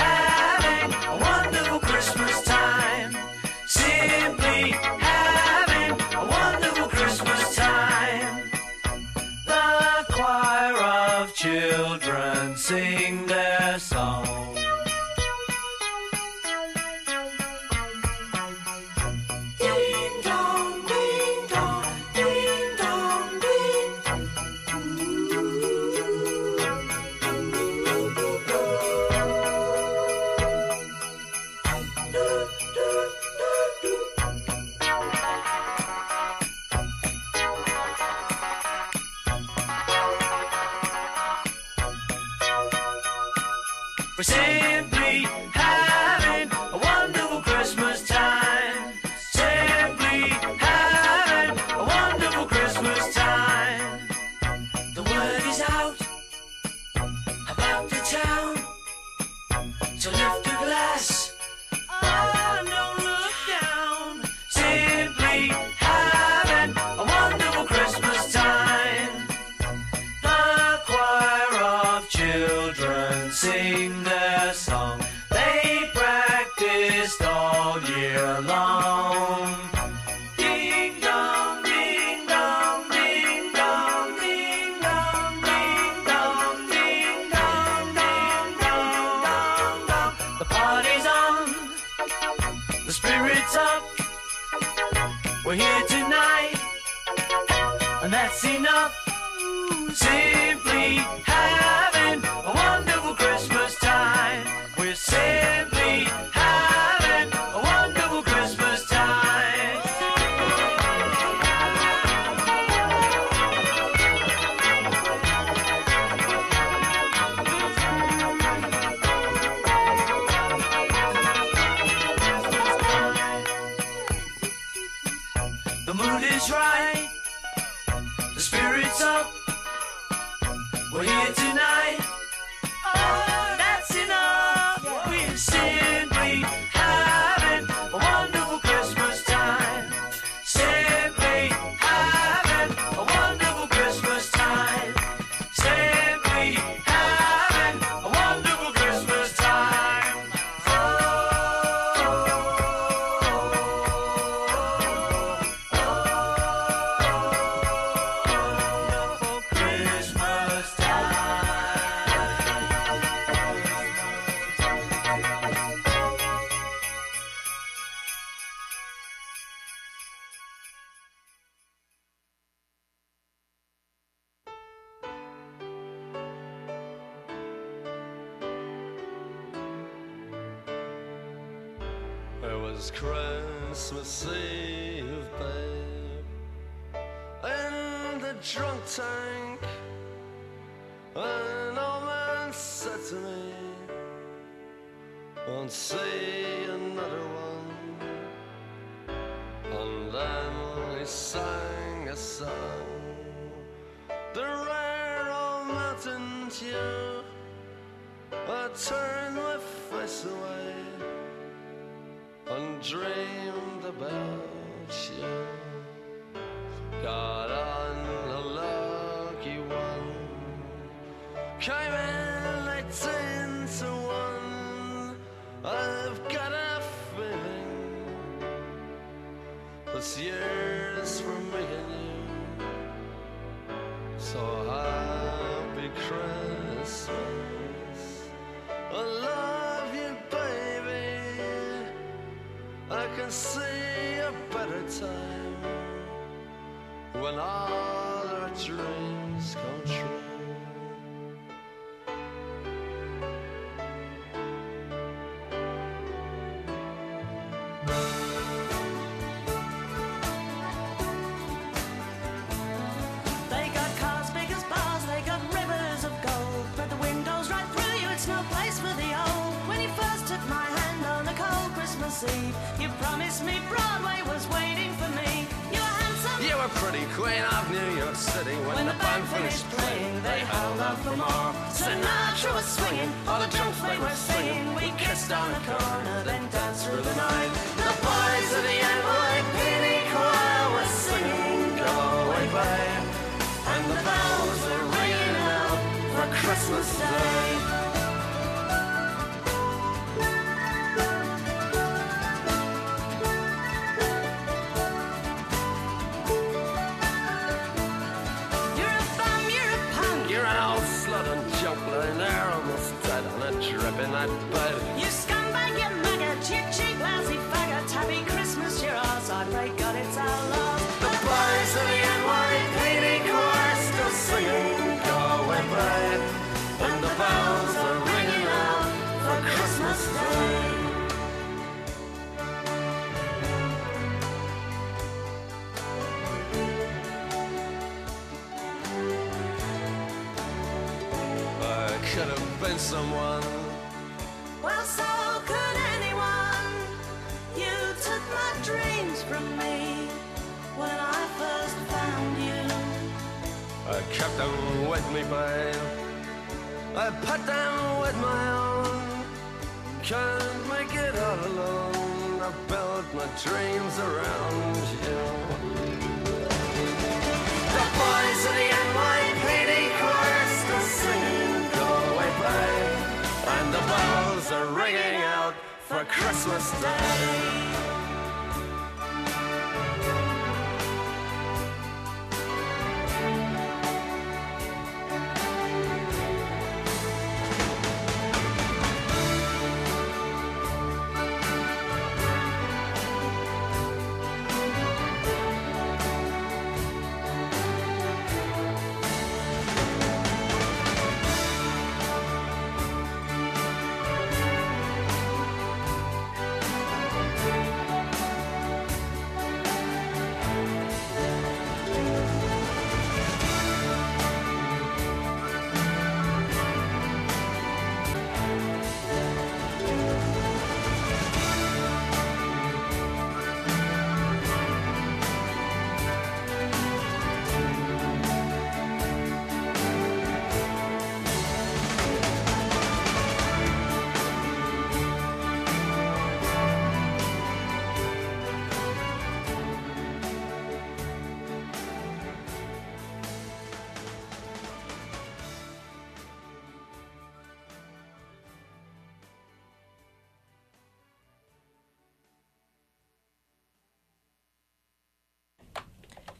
Won't see another one. And then he sang a song, the rare old mountain tune. I turned my face away and dreamed about you. Got on a lucky one, came year's for and you. So happy Christmas. I love you, baby. I can see a better time when all our dreams come true. Band finished playing. They held out for more. Sinatra was swinging, all the drunks they were singing. We kissed on the corner, then danced through the night. The boys of the NYPD choir were singing, Go away, babe. And the bells were ringing out for Christmas Day. That bed. You scumbag, you maggot, you cheap, lousy faggot. Happy Christmas, you're ours. I pray God it's our loss. The boys of the NYPD choir still singing, Go away, babe. And the bells are ringing out for Christmas Day. I could have been someone things from me when I first found you. I kept them with me, babe. I put them with my own. Can't make it all alone. I built my dreams around you. The boys of the NYPD chorus are singing Go Away Babe. And the bells are ringing out for Christmas Day. Bye.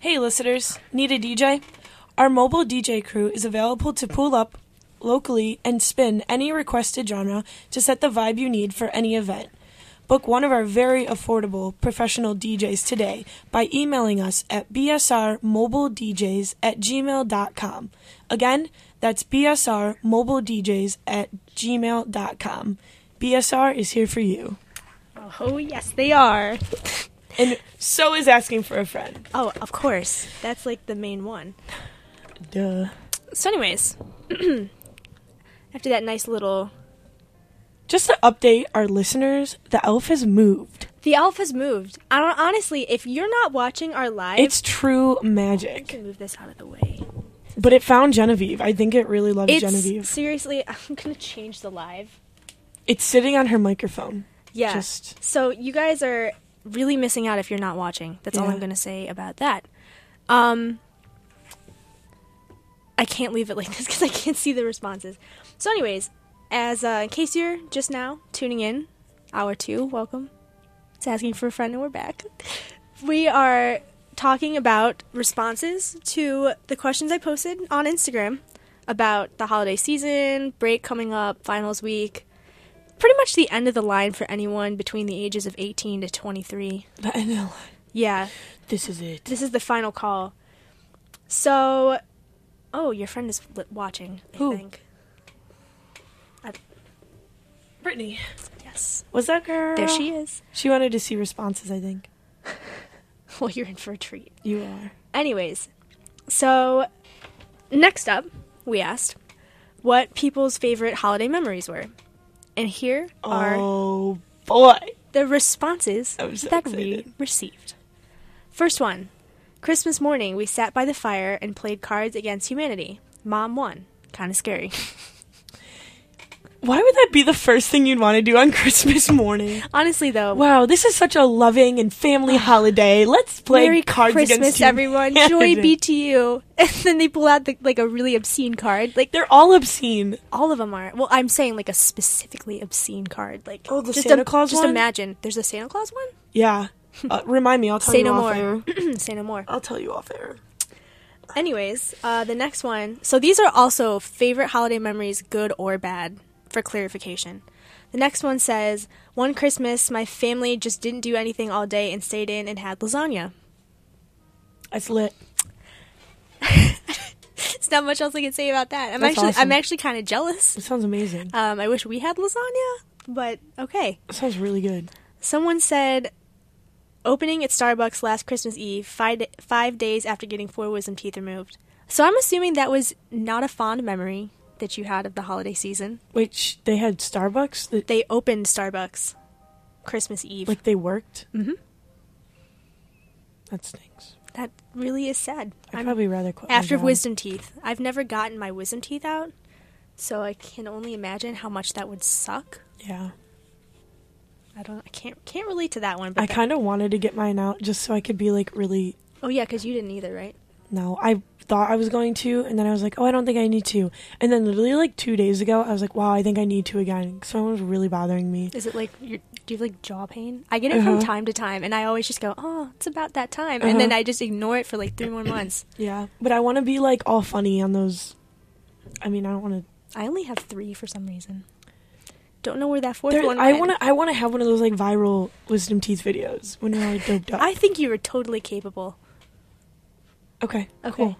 Hey listeners, need a DJ? Our mobile DJ crew is available to pull up locally and spin any requested genre to set the vibe you need for any event. Book one of our very affordable professional DJs today by emailing us at bsrmobiledjs at gmail.com. Again, that's bsrmobiledjs at gmail.com. BSR is here for you. Oh, yes, they are. And so is asking for a friend. Oh, of course. That's like the main one. Duh. So, anyways, *clears throat* after that nice little. Just to update our listeners, the elf has moved. The elf has moved. I don't, honestly, if you're not watching our live. It's true I magic. can move this out of the way. But it found Genevieve. I think it really loves It's Genevieve. seriously, *laughs* I'm gonna change the live. It's sitting on her microphone. Yeah. Just So you guys are really missing out if you're not watching. That's all I'm gonna say about that. Um, I can't leave it like *laughs* this because I can't see the responses. So, anyways, as uh, in case you're just now tuning in, hour two, welcome. It's asking for a friend, and we're back. *laughs* We are talking about responses to the questions I posted on Instagram about the holiday season, break coming up, finals week. Pretty much the end of the line for anyone between the ages of 18 to 23. the end of the line. Yeah, This is it. this is the final call. So, oh, your friend is watching, I Who? think. Uh, Brittany. Yes. Was that girl? There she is. She wanted to see responses, I think. *laughs* Well, you're in for a treat. You are. Anyways, so next up, we asked what people's favorite holiday memories were. And here are Oh boy. the responses so that we received. First one Christmas morning, we sat by the fire and played cards against humanity. Mom won. Kind of scary. *laughs* Why would that be the first thing you'd want to do on *laughs* Christmas morning? Honestly, though, Wow, this is such a loving and family holiday. Let's play Merry cards Christmas, against everyone. *laughs* Joy be to you. *laughs* And then they pull out the, like a really obscene card. Like They're all obscene. all of them are. Well, I'm saying like a specifically obscene card. Like Oh, the just Santa im- Claus Just one? imagine. There's a Santa Claus one. Yeah. Uh, remind me, I'll tell Say you no off more. air. *clears throat* Say no more. I'll tell you off air. Anyways, uh, the next one. So these are also favorite holiday memories, good or bad, for clarification. The next one says, One Christmas, my family just didn't do anything all day and stayed in and had lasagna. That's lit. *laughs* It's not much else I can say about that. I'm That's actually awesome. I'm actually kind of jealous. It sounds amazing. Um, I wish we had lasagna, but okay. It sounds really good. Someone said opening at Starbucks last Christmas Eve, five, five days after getting four wisdom teeth removed. So I'm assuming that was not a fond memory that you had of the holiday season. Which they had Starbucks? That, They opened Starbucks Christmas Eve. like they worked? Mhm. That stinks. That really is sad. I'd I'm- probably rather quit after wisdom teeth. I've never gotten my wisdom teeth out, so I can only imagine how much that would suck. Yeah. I don't. I can't can't relate to that one. But I kind of wanted to get mine out just so I could be like really. Oh yeah, because you didn't either, right? No, I thought I was going to, and then I was like, oh, I don't think I need to. And then literally like two days ago, I was like, wow, I think I need to again. Someone was really bothering me. Is it like you do you have like jaw pain? I get it from Uh-huh. time to time, and I always just go, "Oh, it's about that time," and then Uh-huh. I just ignore it for like three more months. Yeah, but I want to be like all funny on those. I mean, I don't want to. I only have three for some reason. Don't know where that fourth There, one. I want to. I want to have one of those like viral wisdom teeth videos when you're like doped up. I think you were totally capable. Okay. Okay. Cool.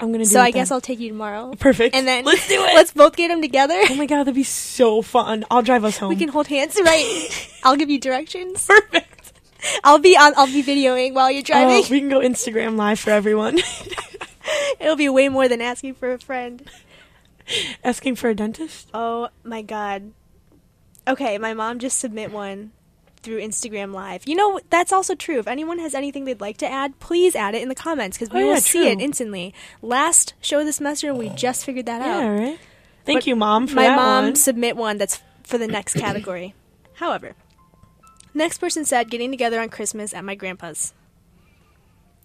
I'm gonna do. So I guess then. I'll take you tomorrow. Perfect. And then *laughs* Let's do it. Let's both get them together. Oh my god, that'd be so fun. I'll drive us home. We can hold hands, right? *laughs* I'll give you directions. Perfect. I'll be on. I'll be videoing while you're oh, driving. Oh, we can go Instagram live for everyone. *laughs* It'll be way more than asking for a friend. Asking for a dentist. Oh my god. Okay, my mom just submit one through Instagram Live. You know that's also true. If anyone has anything they'd like to add, please add it in the comments because we Oh, will yeah, see it instantly. Last show of the semester, we just figured that out. Yeah, right. Thank But you, mom, for my that mom one. submit one that's for the next category. *coughs* However, next person said getting together on Christmas at my grandpa's.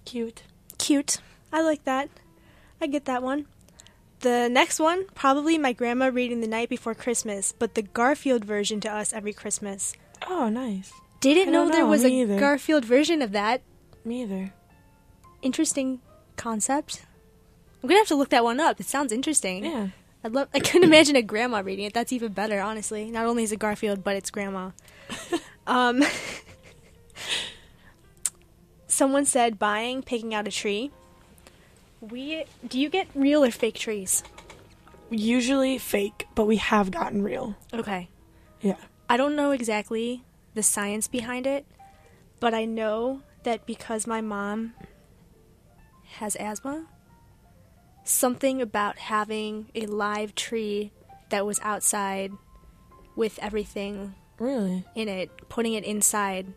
Cute. Cute. I like that. I get that one. The next one, probably my grandma reading the night before Christmas, but the Garfield version to us every Christmas. Oh, nice. Didn't I know, there was a either. Garfield version of that. Me either. Interesting concept. I'm gonna have to look that one up. It sounds interesting. Yeah. I'd love. I couldn't imagine a grandma reading it. That's even better, honestly. Not only is it Garfield, but it's grandma. *laughs* um. Someone said buying, picking out a tree. We do you get real or fake trees? Usually fake, but we have gotten real. Okay. Yeah. I don't know exactly the science behind it, but I know that because my mom has asthma, something about having a live tree that was outside with everything Really? in it, putting it inside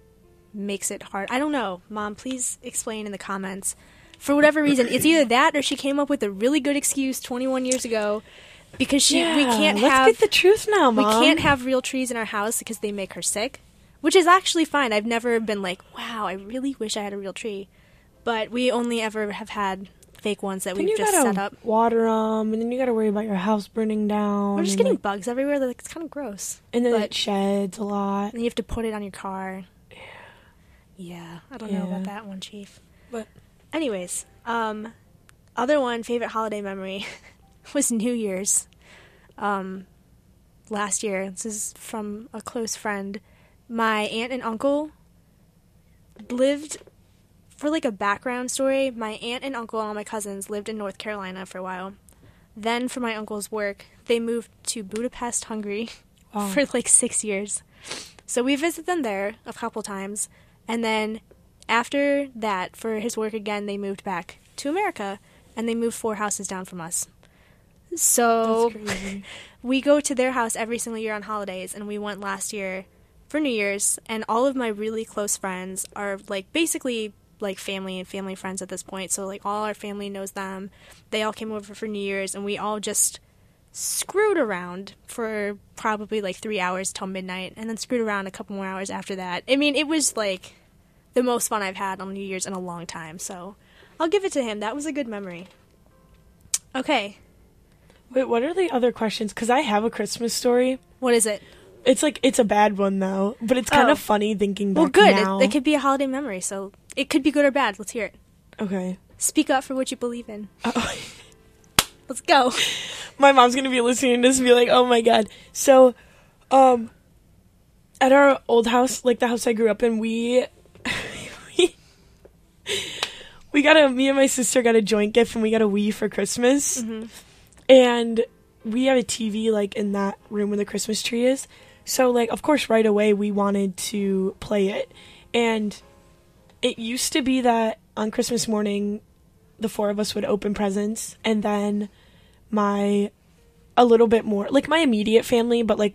makes it hard. I don't know. Mom, please explain in the comments. For whatever reason, it's either that or she came up with a really good excuse 21 years ago because she we can't let's have get the truth now, we can't have real trees in our house because they make her sick, which is actually fine. I've never been like, wow, I really wish I had a real tree, but we only ever have had fake ones that Then we've you just gotta set up. water them, and then you gotta worry about your house burning down. We're just getting like- bugs everywhere. Like it's kind of gross. and then but it sheds a lot. And you have to put it on your car. Yeah, yeah I don't know about that one, Chief. But Anyways, um, other one favorite holiday memory *laughs* *laughs* was New Year's. Um, last year. This is from a close friend. My aunt and uncle lived for like a background story. My aunt and uncle and all my cousins lived in North Carolina for a while. Then, for my uncle's work, they moved to Budapest, Hungary *laughs* Wow. for like six years. So we visited them there a couple times. And then after that, for his work again, they moved back to America and they moved four houses down from us. So *laughs* we go to their house every single year on holidays, and we went last year for New Year's. And all of my really close friends are like basically like family and family friends at this point. So like all our family knows them. They all came over for New Year's, and we all just screwed around for probably like three hours till midnight, and then screwed around a couple more hours after that. I mean, it was like the most fun I've had on New Year's in a long time. So I'll give it to him. That was a good memory. Okay, Wait, what are the other questions? Because I have a Christmas story. what is it? It's like it's a bad one though, but it's kind Oh. of funny thinking back Well, good. now. It, it could be a holiday memory, so it could be good or bad. Let's hear it. okay. Speak up for what you believe in. Uh-oh. *laughs* Let's go. my mom's gonna be listening to this and be like, "Oh my god!" So, um, at our old house, like the house I grew up in, we *laughs* we, we got a me and my sister got a joint gift, and we got a Wii for Christmas, and we have a TV like in that room where the Christmas tree is. So, like, of course, right away we wanted to play it, and it used to be that on Christmas morning, the four of us would open presents, and then my a little bit more like my immediate family, but like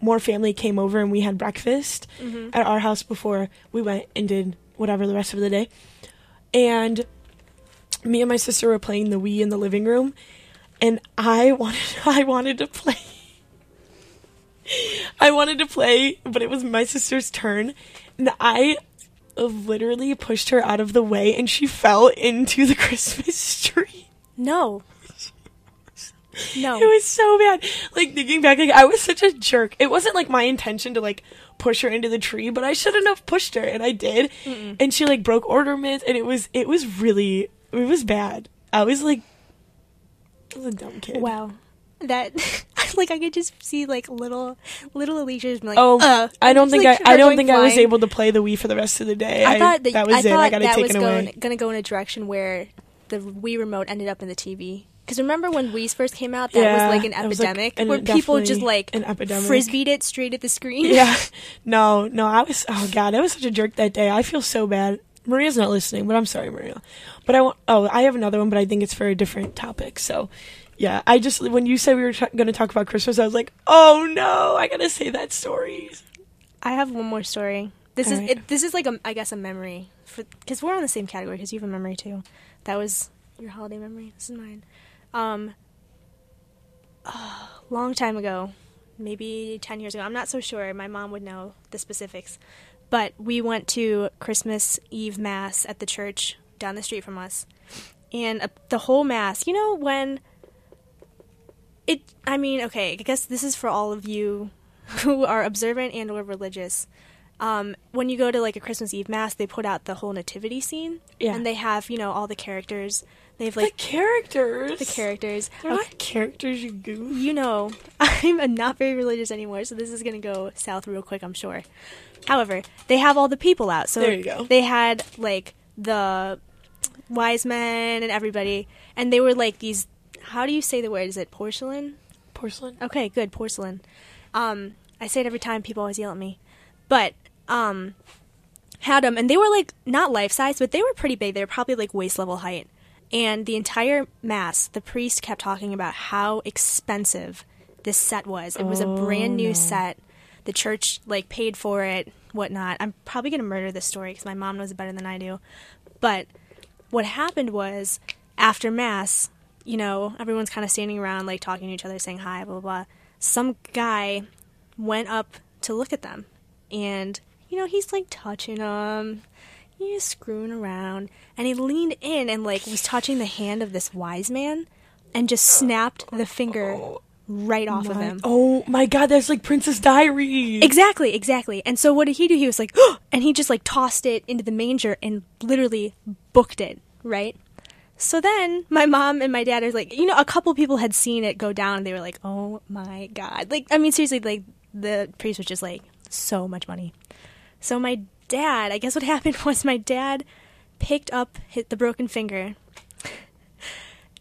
more family came over and we had breakfast Mhm. at our house before we went and did whatever the rest of the day. and me and my sister were playing the Wii in the living room, and I wanted *laughs* I wanted to play. I wanted to play, but it was my sister's turn, and I literally pushed her out of the way, and she fell into the *laughs* Christmas tree. No. No. It was so bad. Like thinking back, like I was such a jerk. It wasn't like my intention to like push her into the tree, but I shouldn't have pushed her, and I did. Mm-mm. And she like broke ornaments, and it was it was really it was bad. I was like, was a dumb kid. Wow. That *laughs* like I could just see like little little Alicia just being like, oh, uh, I don't think like, I I don't think I was able to play the Wii for the rest of the day. I, thought that, that was I it. I got it that taken was going, gonna go in a direction where the Wii remote ended up in the TV. Because remember when Wii's first came out, that Yeah, was like an was, like, epidemic an- where people just like an epidemic. frisbeed it straight at the screen. yeah. *laughs* No, no, I was oh god, I was such a jerk that day. I feel so bad. Maria's not listening, but I'm sorry, Maria. But I want oh, I have another one, but I think it's for a different topic. So, yeah, I just when you said we were t- going to talk about Christmas, I was like, "Oh no, I got to say that story." I have one more story. This is Alright. it, this is like a I guess a memory because we're on the same category because you have a memory too. That was your holiday memory. This is mine. Um, long time ago, maybe ten years ago. I'm not so sure. My mom would know the specifics, but we went to Christmas Eve mass at the church down the street from us, and uh, the whole mass. You know when it. I mean, okay. I guess this is for all of you who are observant and or religious. Um, when you go to like a Christmas Eve mass, they put out the whole nativity scene, Yeah. and they have you know all the characters. They have like the characters. The characters. They're not characters, you goof. You know, *laughs* I'm not very religious anymore, so this is gonna go south real quick, I'm sure. However, they have all the people out, so There you go. they had like the wise men and everybody, and they were like these. How do you say the word? Is it porcelain? Porcelain. Okay, good porcelain. Um, I say it every time. People always yell at me, but um, had them, and they were like not life size, but they were pretty big. They were probably like waist level height. And the entire mass, the priest kept talking about how expensive this set was. It was a brand new set. The church like paid for it, whatnot. I'm probably gonna murder this story because my mom knows it better than I do. But what happened was after mass, you know, everyone's kind of standing around like talking to each other, saying hi, blah blah blah. Some guy went up to look at them, and you know he's like touching them, he's screwing around, and he leaned in and like was touching the hand of this wise man, and just snapped the finger oh. Right off of him. Oh my god, that's like Princess Diaries. Exactly, exactly. And so what did he do? He was like, and he just like tossed it into the manger and literally booked it, right? So then my mom and my dad are like, you know, a couple people had seen it go down and they were like, oh my God. Like, I mean, seriously, like the priest was just like, so much money. So my dad, I guess what *laughs* happened was my dad picked up hit the broken finger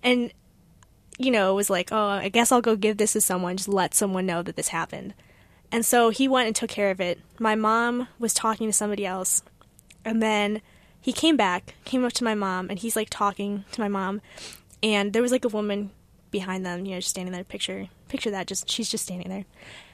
and you know, was like, oh, I guess I'll go give this to someone, just let someone know that this happened. And so he went and took care of it. My mom was talking to somebody else. And then he came back, came up to my mom, and he's like talking to my mom. And there was like a woman behind them, you know, just standing there. Picture, picture that. Just she's just standing there.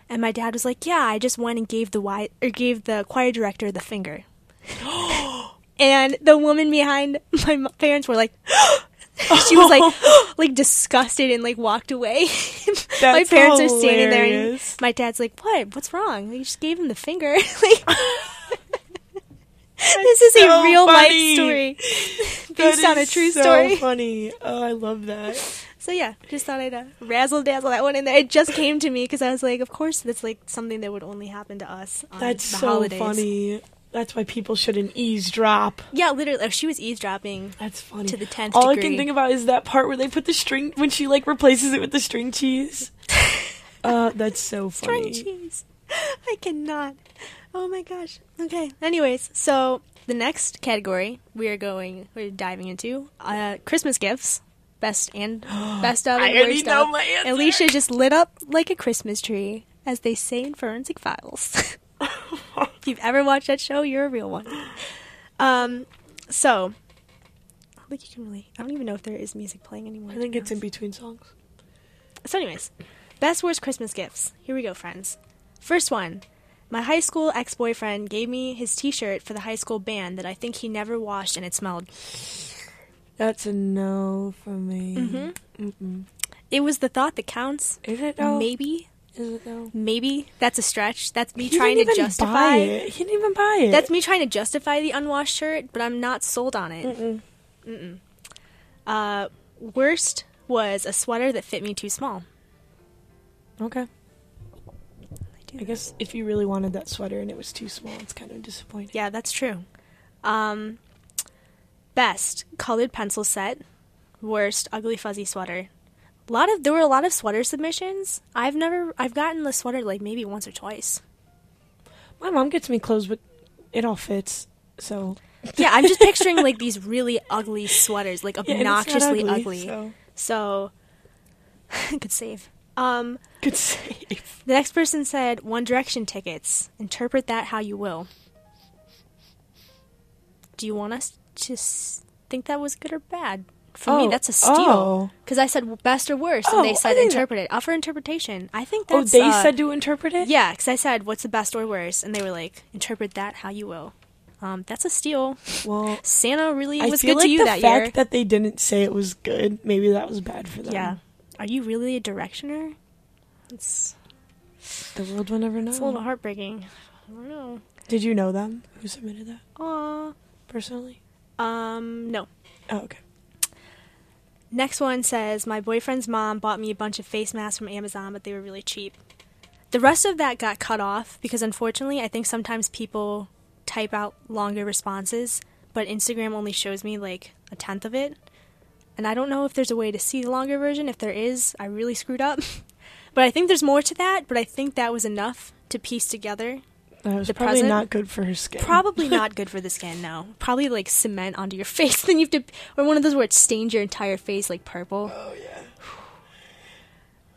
And my dad was like, "Yeah, I just went and gave the wi- or gave the choir director the finger." *gasps* and the woman behind *laughs* my parents were like, *gasps* oh, *laughs* she was like, *laughs* *gasps* like disgusted and like walked away. *laughs* my parents are standing there, and my dad's like, "What? What's wrong? You just gave him the finger." like, this is so a real life story based on a true so story. funny. Oh, I love that. So yeah, just thought I'd uh, razzle dazzle that one in there. It just came to me because I was like, of course, that's like something that would only happen to us. On That's the so holidays. funny. That's why people shouldn't eavesdrop. Yeah, literally, she was eavesdropping. That's funny to the tenth All degree. I can think about is that part where they put the string when she like replaces it with the string cheese. *laughs* uh, that's so funny. String cheese. *laughs* I cannot. Oh my gosh. Okay. Anyways, so the next category we are going, we're diving into uh, Christmas gifts. Best and *gasps* best of. I and already worst know of. my answer. Alicia just lit up like a Christmas tree, as they say in Forensic Files. *laughs* *laughs* if you've ever watched that show, you're a real one. Um, so I don't think you can really. I don't even know if there is music playing anymore. I think it's in between songs. So, anyways, best worst Christmas gifts. Here we go, friends. First one. My high school ex boyfriend gave me his t shirt for the high school band that I think he never washed and it smelled. That's a no from me. Mhm. Mm-mm. It was the thought that counts. Is it though? Maybe. Is it though? Maybe. That's a stretch. That's me He trying to justify buy it. He didn't even buy it. That's me trying to justify the unwashed shirt, but I'm not sold on it. Mm-mm. Mm-mm. Uh, worst was a sweater that fit me too small. Okay. I guess if you really wanted that sweater and it was too small, it's kind of disappointing. Yeah, that's true. Um, best colored pencil set. Worst ugly fuzzy sweater. A lot of there were a lot of sweater submissions. I've never I've gotten the sweater like maybe once or twice. My mom gets me clothes, but it all fits. So *laughs* Yeah, I'm just picturing like these really ugly sweaters, like *laughs* Yeah, and it's not obnoxiously ugly, ugly. so- So, *laughs* good save. Um, good save. The next person said One Direction tickets. Interpret that how you will. Do you want us to s- think that was good or bad? For me, Oh, that's a steal. oh. Because I said best or worst, Oh, and they said think that- interpret it. For interpretation. I think Oh, they uh, said to interpret it. Yeah, because I said what's the best or worst, and they were like interpret that how you will. Um, that's a steal. Well, Santa really I was good like to you the that fact year. that they didn't say it was good, maybe that was bad for them. yeah. Are you really a directioner? It's The world will never know. it's a little heartbreaking. I don't know. Did you know them? Who submitted that Aw. personally? Um, no. Oh, okay. Next one says my boyfriend's mom bought me a bunch of face masks from Amazon, but they were really cheap. The rest of that got cut off because unfortunately, I think sometimes people type out longer responses, but Instagram only shows me like a tenth of it. And I don't know if there's a way to see the longer version. If there is, I really screwed up. *laughs* but I think there's more to that, but I think that was enough to piece together That was the probably present. not good for her skin. Probably not *laughs* good for the skin, no. Probably like cement onto your *laughs* face. Then you have to, or one of those where it stains your entire face like purple. Oh yeah.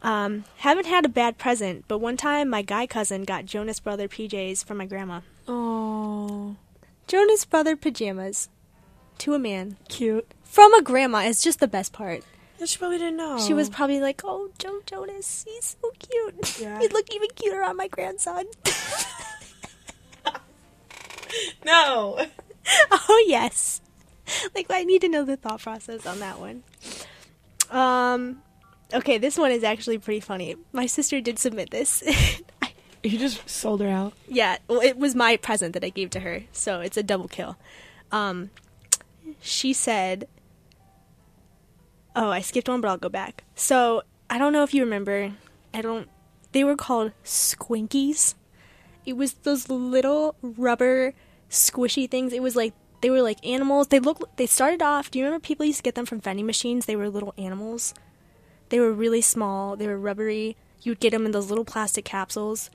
Um, haven't had a bad present, but one time my guy cousin got Jonas Brother PJs from my grandma. Oh, Jonas Brother pajamas, to a man cute. from a grandma is just the best part. She probably didn't know. She was probably like, "Oh, Joe Jonas, he's so cute. Yeah. *laughs* He'd look even cuter on my grandson." *laughs* no. *laughs* oh yes. Like I need to know the thought process on that one. Um okay, this one is actually pretty funny. My sister did submit this. *laughs* You just sold her out. yeah, well it was my present that I gave to her, so it's a double kill. Um she said Oh, I skipped one, but I'll go back. So, I don't know if you remember. I don't they were called squinkies. It was those little rubber squishy things. It was like they were like animals. They look they started off, do you remember people used to get them from vending machines? They were little animals. They were really small. They were rubbery. You'd get them in those little plastic capsules.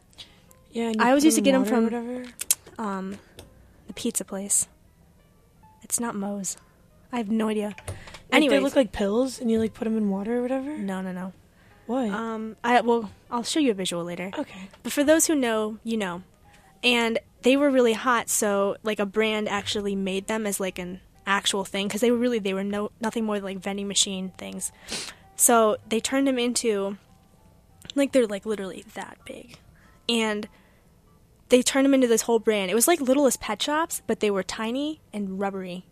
Yeah, and I always used to get them from whatever. um the pizza place. It's not Moe's. I have no idea. Like, Anyway, they look like pills, and you like put them in water or whatever. no, no, no. What? Um, I well, I'll show you a visual later. okay. But for those who know, you know. And they were really hot, so like a brand actually made them as like an actual thing because they were really they were no nothing more than like vending machine things. So they turned them into like they're like literally that big, and they turned them into this whole brand. It was like littlest pet shops, but they were tiny and rubbery,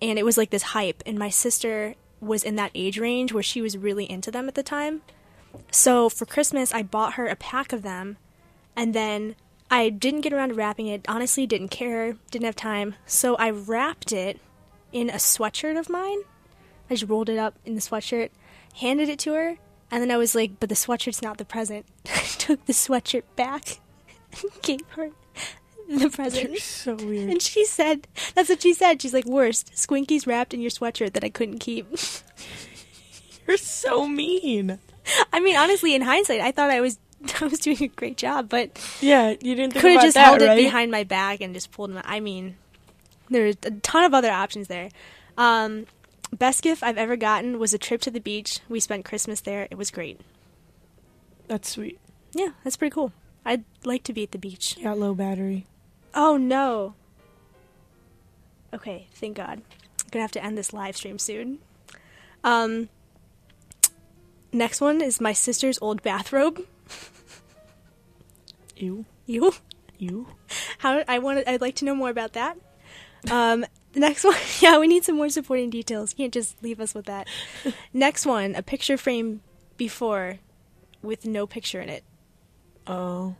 and it was like this hype. And my sister was in that age range where she was really into them at the time. So for Christmas, I bought her a pack of them, and then I didn't get around to wrapping it. Honestly, didn't care, didn't have time. So I wrapped it in a sweatshirt of mine. I just rolled it up in the sweatshirt, handed it to her, and then I was like, "But the sweatshirt's not the present." *laughs* I took the sweatshirt back, and *laughs* gave her the present. You're so weird. And she said, "That's what she said." She's like, "Worst, Squinkies wrapped in your sweatshirt that I couldn't keep." *laughs* You're so mean. *laughs* I mean, honestly, in hindsight, I thought I was *laughs* I was doing a great job, but Yeah, you didn't think could have just that, held right? it behind my back and just pulled them. I mean, there's a ton of other options there. Um, best gift I've ever gotten was a trip to the beach. We spent Christmas there. It was great. That's sweet. Yeah, that's pretty cool. I'd like to be at the beach. Got low battery. Oh no. Okay, thank God. I'm gonna have to end this live stream soon. Um, next one is my sister's old bathrobe. *laughs* Ew. You? you. How I want I'd like to know more about that. Um, the next one, *laughs* yeah, we need some more supporting details. You can't just leave us with that. *laughs* next one, a picture frame before with no picture in it. Oh.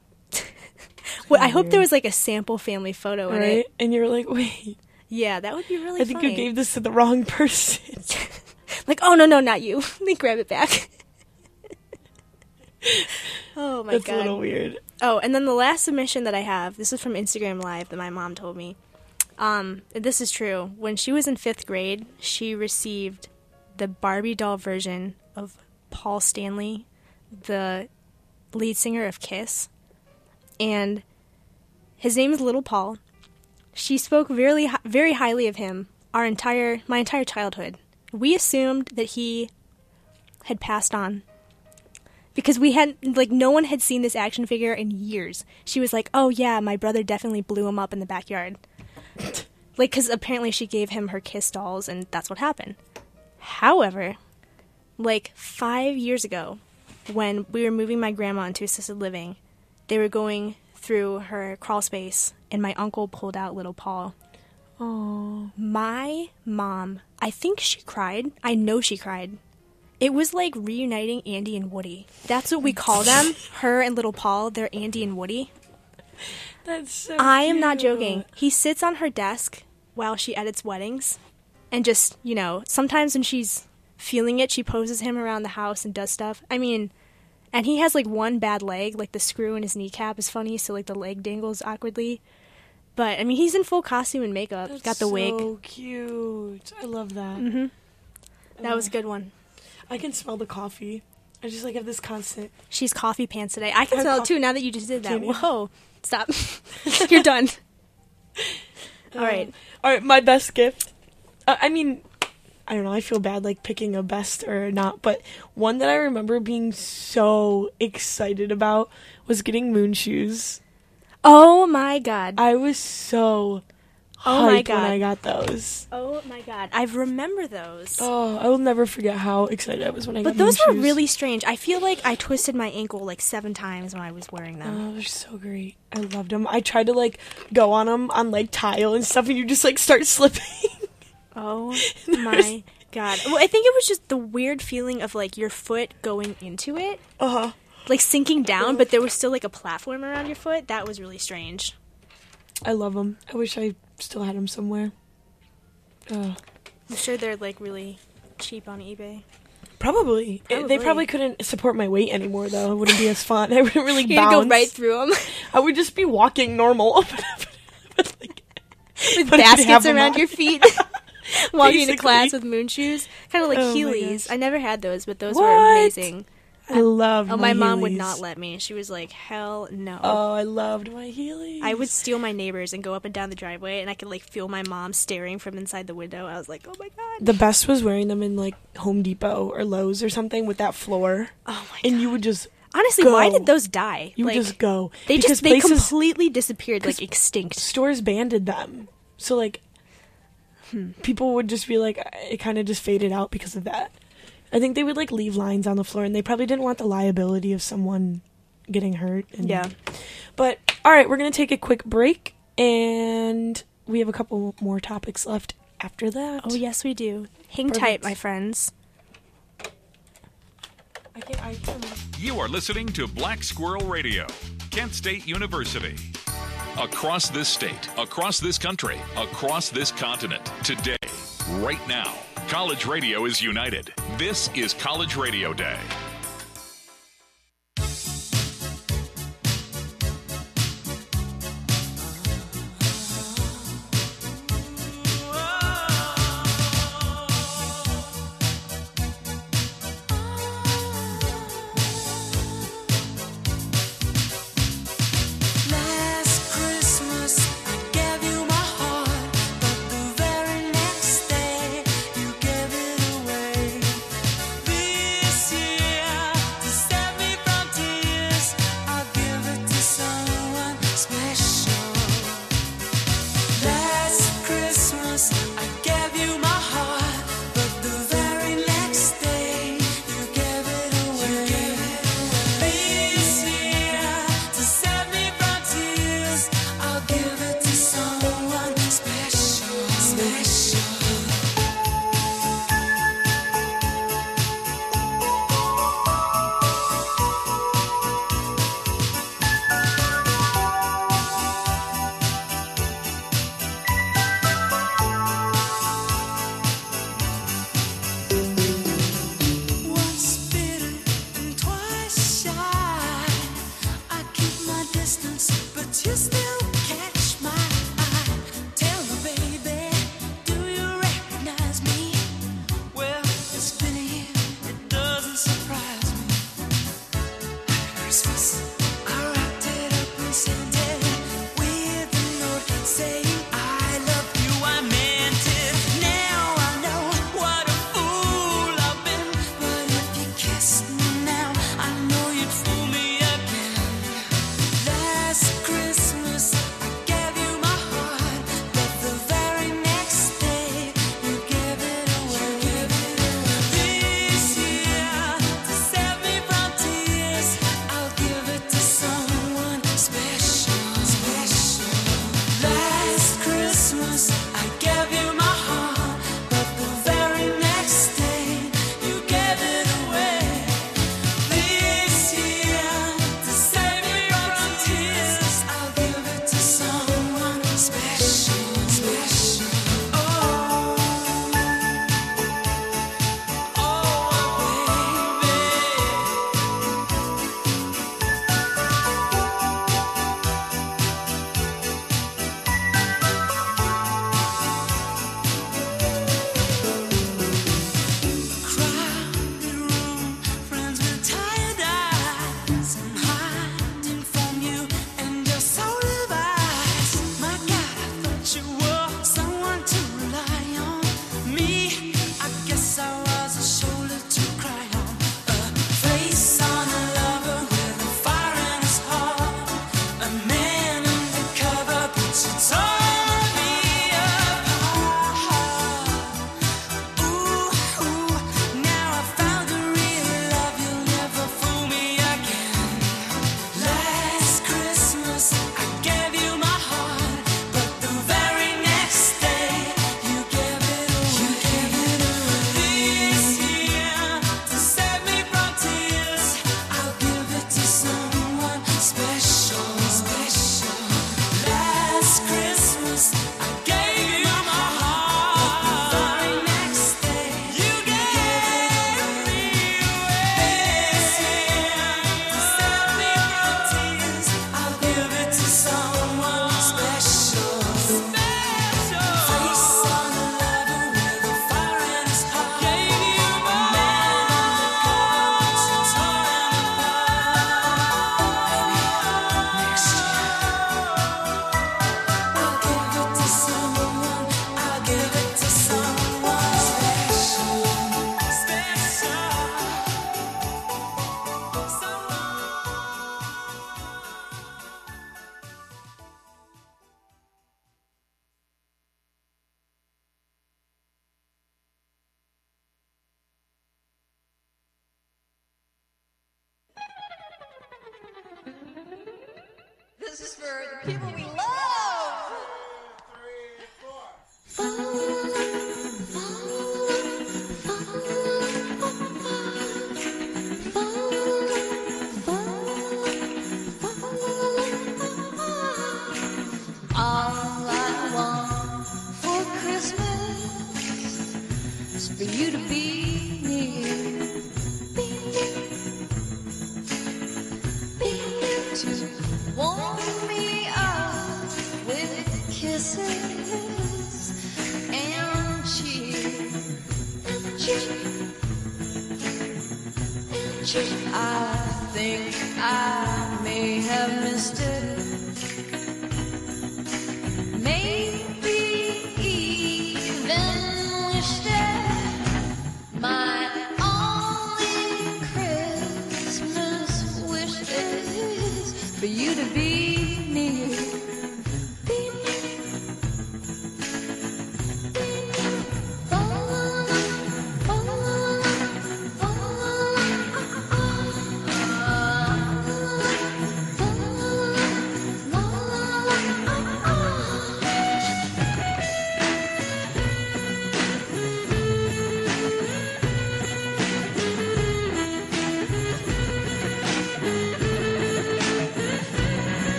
Well, I hope there was like a sample family photo in Right? it. And you're like, wait, Yeah, that would be really I think funny. you gave this to the wrong person. like, oh no, no, not you. Let me grab it back. *laughs* oh my That's god. That's a little weird. Oh, and then the last submission that I have, this is from Instagram Live that my mom told me. Um, this is true. When she was in fifth grade, she received the Barbie doll version of Paul Stanley, the lead singer of Kiss, and his name is Little Paul. She spoke very very highly of him our entire my entire childhood. We assumed that he had passed on because we had like no one had seen this action figure in years. She was like, "Oh yeah, my brother definitely blew him up in the backyard." *laughs* like cuz apparently she gave him her kiss dolls and that's what happened. However, like 5 years ago when we were moving my grandma into assisted living, they were going through her crawl space and my uncle pulled out little Paul. Oh. My mom, I think she cried. I know she cried. It was like reuniting Andy and Woody. That's what we call them. *laughs* Her and little Paul, they're Andy and Woody. That's so I am not joking. He sits on her desk while she edits weddings and just, you know, sometimes when she's feeling it, she poses him around the house and does stuff. I mean, and he has like one bad leg, like the screw in his kneecap is funny, so like the leg dangles awkwardly. But I mean, he's in full costume and makeup. That's Got the wig. So cute. I love that. Mhm. That was a good one. I can smell the coffee. I just like have this constant. She's coffee pants today. I can I smell it too now that you just did that. Whoa. Stop. *laughs* You're done. *laughs* All right. Um, all right. My best gift. Uh, I mean, I don't know. I feel bad like picking a best or not, but one that I remember being so excited about was getting moon shoes. Oh my god. I was so Oh my hyped when God. I got those. Oh my god. I remember those. Oh, I will never forget how excited I was when I But got those were shoes. really strange. I feel like I twisted my ankle like seven times when I was wearing them. Oh, they're so great. I loved them. I tried to like go on them on like tile and stuff, and you just like start *laughs* slipping. Oh *laughs* my god. Well, I think it was just the weird feeling of like your foot going into it. Uh huh. Like sinking down, but there was still like a platform around your foot. That was really strange. I love them. I wish I still had them somewhere. Uh, I'm sure they're like really cheap on eBay. probably. It- they Probably. couldn't support my weight anymore, though. It wouldn't be as fun. *laughs* I wouldn't really *laughs* You'd bounce. go right through them *laughs* I would just be walking normal. with But I'd have baskets around on. your feet. Walking Basically. class with moon shoes, kind of like Oh my Heelys. gosh. I never had those, but those were What? amazing. I love. Oh, my, my mom would not let me. She was like, "Hell no." Oh, I loved my Heelys. I would steal my neighbors and go up and down the driveway, and I could like feel my mom staring from inside the window. I was like, "Oh my god!" The best was wearing them in like Home Depot or Lowe's or something with that floor. Oh my And you would just Honestly, why did those die? You would like, just go. They Because just they places- completely disappeared, like extinct. stores banded them. So like Hmm. people would just be like it kind of just faded out because of that. I think they would like leave lines on the floor and they probably didn't want the liability of someone getting hurt. And, Yeah. But all right, we're going to take a quick break and we have a couple more topics left after that. Oh yes, we do. Hang Perfect. tight, my friends. I can I can You are listening to Black Squirrel Radio, Kent State University. Across this state, across this country, across this continent, today, right now, college radio is united. This is College Radio Day.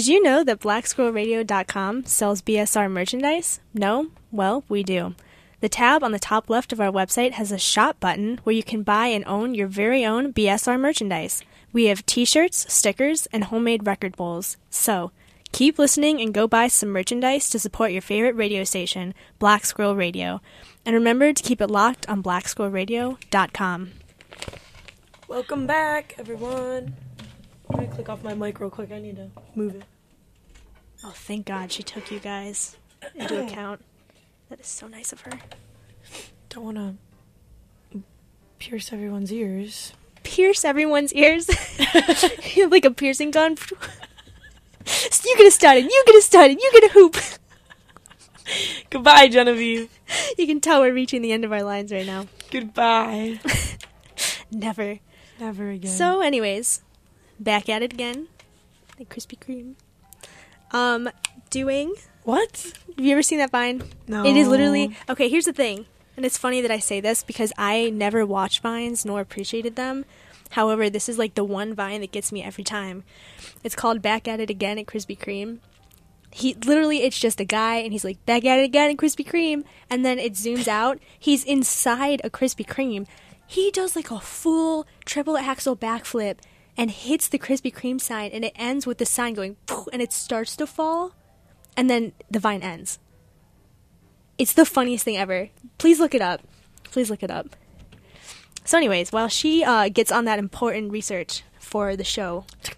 Did you know that BlackSquirrelRadio.com sells BSR merchandise? No? Well, we do. The tab on the top left of our website has a shop button where you can buy and own your very own BSR merchandise. We have t shirts, stickers, and homemade record bowls. So, keep listening and go buy some merchandise to support your favorite radio station, Black Squirrel Radio. And remember to keep it locked on BlackSquirrelRadio.com. Welcome back, everyone. I'm gonna click off my mic real quick. I need to move it. Oh, thank God she took you guys into *clears throat* account. That is so nice of her. Don't want to pierce everyone's ears. Pierce everyone's ears. *laughs* *laughs* You have like a piercing gun. *laughs* you get a stud and You get a stud and You get a hoop. Goodbye, Genevieve. You can tell we're reaching the end of our lines right now. Goodbye. Never. Never again. So, anyways, back at it again. Like Krispy Kreme. Um, doing. What? Have you ever seen that Vine? No. It is literally. Okay, here's the thing. And it's funny that I say this because I never watched Vines nor appreciated them. However, this is like the one Vine that gets me every time. It's called Back at It Again at Krispy Kreme. He literally, it's just a guy, and he's like, Back at it again at Krispy Kreme. And then it zooms out. He's inside a Krispy Kreme. He does like a full triple axel backflip and hits the Krispy Kreme sign, and it ends with the sign going, and it starts to fall, and then the vine ends. It's the funniest thing ever. Please look it up. Please look it up. So, anyways, while she uh, gets on that important research for the show, *laughs*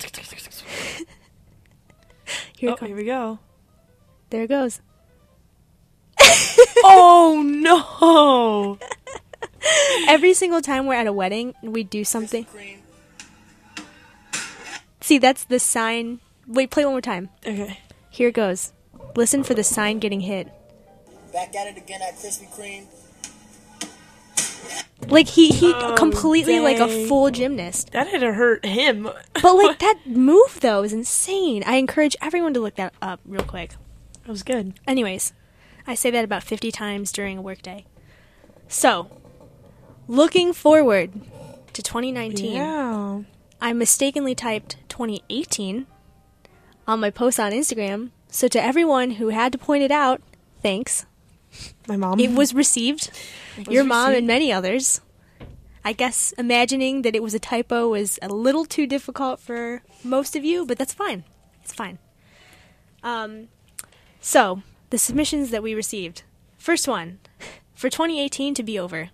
here Oh, here we go. There it goes. *laughs* oh *laughs* no! Every single time we're at a wedding we do something. See, that's the sign. Wait, play one more time. Okay. Here it goes. Listen for the sign getting hit. Back at it again at Krispy Kreme. Like he he Oh, completely like a full gymnast. That had to hurt him. But like *laughs* that move though is insane. I encourage everyone to look that up real quick. That was good. Anyways, I say that about 50 times during a workday. So, looking forward to 2019. Yeah. I mistakenly typed 2018 on my post on Instagram. So to everyone who had to point it out, thanks. My mom. It was received. It was Your mom and many others. I guess imagining that it was a typo was a little too difficult for most of you, but that's fine. It's fine. Um, so, the submissions that we received. First one, for 2018 to be over.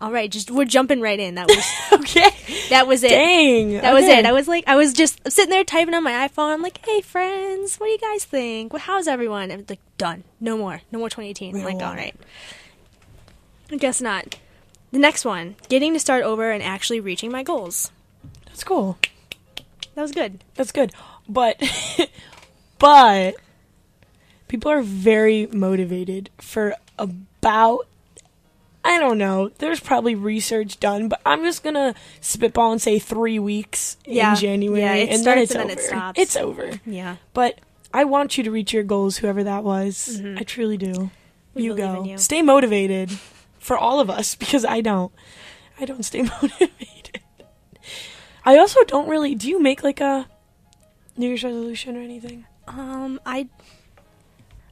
All right, just we're jumping right in. That was *laughs* okay. That was it. Dang, That was it. I was like, I was just sitting there typing on my iPhone. I'm like, hey friends, what do you guys think? Well, how's everyone? I'm like, done. No more. No more 2018. I'm like, all right. I guess not. The next one, getting to start over and actually reaching my goals. That's cool. That was good. That's good. But *laughs* but people are very motivated for about I don't know. There's probably research done, but I'm just gonna spitball and say three weeks Yeah. in January, Yeah, it and then it's and over. then it stops. It's over. Yeah. But I want you to reach your goals, whoever that was. Mhm. I truly do. We you go. you. Stay motivated for all of us *laughs* because I don't. I don't stay *laughs* motivated. I also don't really. Do you make like a New Year's resolution or anything? Um, I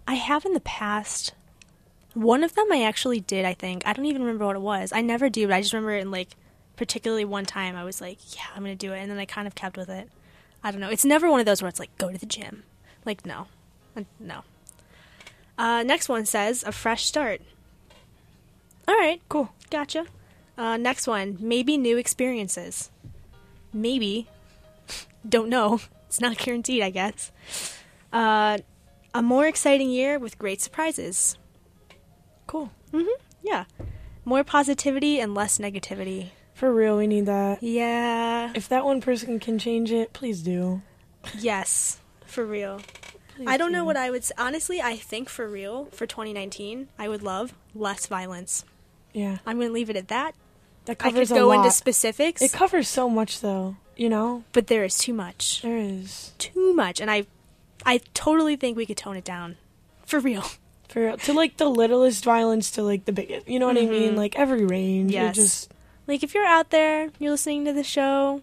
I have in the past. One of them I actually did. I think I don't even remember what it was. I never do, but I just remember in like particularly one time I was like, yeah, I'm gonna do it, and then I kind of kept with it. I don't know. It's never one of those where it's like go to the gym. Like no, no. Uh, next one says a fresh start. All right, cool, gotcha. Uh, next one, maybe new experiences. Maybe, *laughs* don't know. *laughs* It's not guaranteed, I guess. Uh, a more exciting year with great surprises. Cool. Mhm. Yeah. More positivity and less negativity. For real, we need that. Yeah. If that one person can change it, please do. Yes, for real. Please I don't know what I would. Honestly, I think for real for 2019, I would love less violence. Yeah. I'm gonna leave it at that. That covers I could go into specifics, It covers so much, though. You know, but there is too much. there is Too much, and I, I totally think we could tone it down, for real. For to like the littlest violence to like the biggest. You know what I mean? Mhm. Like every range. Yes. just Like if you're out there, you're listening to the show,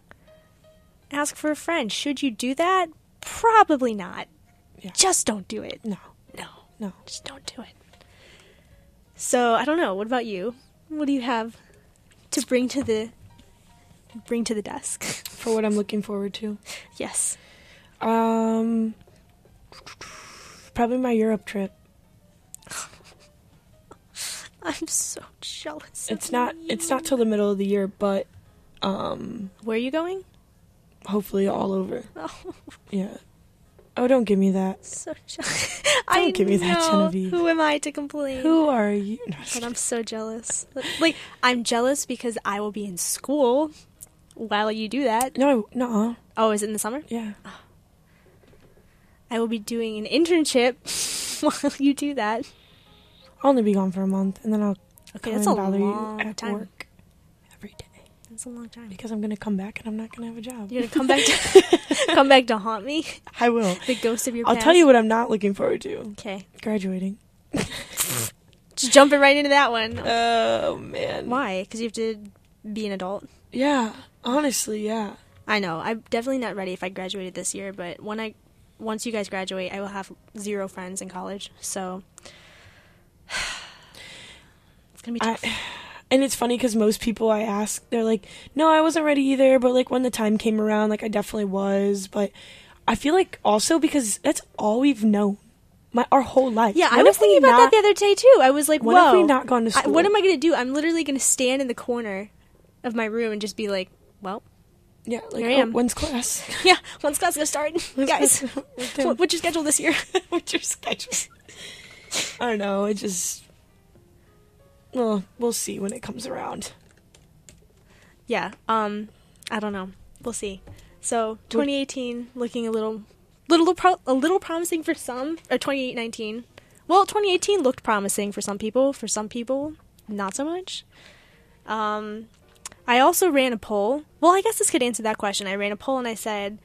ask for a friend. Should you do that? Probably not. Yeah. Just don't do it. No. No. No. Just don't do it. So I don't know. What about you? What do you have to bring to the bring to the desk? *laughs* For what I'm looking forward to. Yes. Um, probably my Europe trip. *laughs* I'm so jealous. It's not. you. It's not till the middle of the year, but um, Where are you going? hopefully all over. *laughs* Oh, Yeah. Oh, don't give me that. so *laughs* jealous. Don't I give me that. Genevieve. Who am I to complain? Who are you? No, But I'm so jealous. Like I'm jealous because I will be in school while you do that. No, no. Oh, is it in the summer? Yeah. I will be doing an internship while you do that. I'll only be gone for a month, and then I'll Okay, come that's and a bother long you at time. work every day That's a long time. because I'm gonna come back and I'm not gonna have a job. You're gonna come back to *laughs* *laughs* come back to haunt me. I will. The ghost of your I'll past. tell you what I'm not looking forward to. Okay, Graduating. *laughs* just jumping right into that one. Oh man. Why? Because you have to be an adult. Yeah. Honestly, yeah. I know. I'm definitely not ready if I graduated this year, but when I once you guys graduate, I will have zero friends in college. So *sighs* it's gonna be I, *sighs* and it's funny because most people I ask, they're like, "No, I wasn't ready either." But like when the time came around, like I definitely was. But I feel like also because that's all we've known, my our whole life. yeah, I was thinking about not- that the other day too. I was like, When "Whoa, have we not gone to I- what am I gonna do? I'm literally gonna stand in the corner of my room and just be like, well, Yeah, like I oh, am. when's class? *laughs* yeah, when's class gonna start, *laughs* guys? *laughs* what, what's your schedule this year? What's your schedule? I don't know. It just. Well, we'll see when it comes around. yeah, um, I don't know. We'll see. So 2018 looking a little, little pro- a little promising for some, or 2019. Well, 2018 looked promising for some people. For some people, not so much. Um, I also ran a poll. Well, I guess this could answer that question. I ran a poll and I said,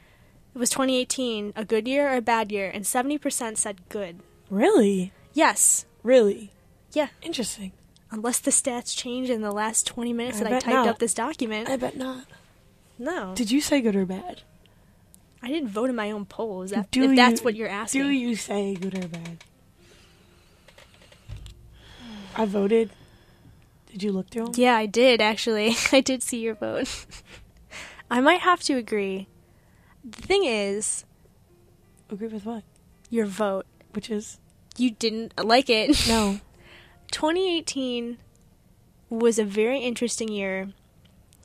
"Was 2018 a good year or a bad year?" And 70% said good. Really? Yes. Really? Yeah. Interesting. Unless the stats change in the last 20 minutes I that I bet typed not. up this document. I bet not. no. Did you say good or bad? I didn't vote in my own polls. Do if that's you- what you're asking. Do you say good or bad? I voted. Did you look through them? Yeah, I did actually. *laughs* I did see your vote. *laughs* I might have to agree. The thing is, Agree with what? your vote. Which is You didn't like it. *laughs* no. 2018 was a very interesting year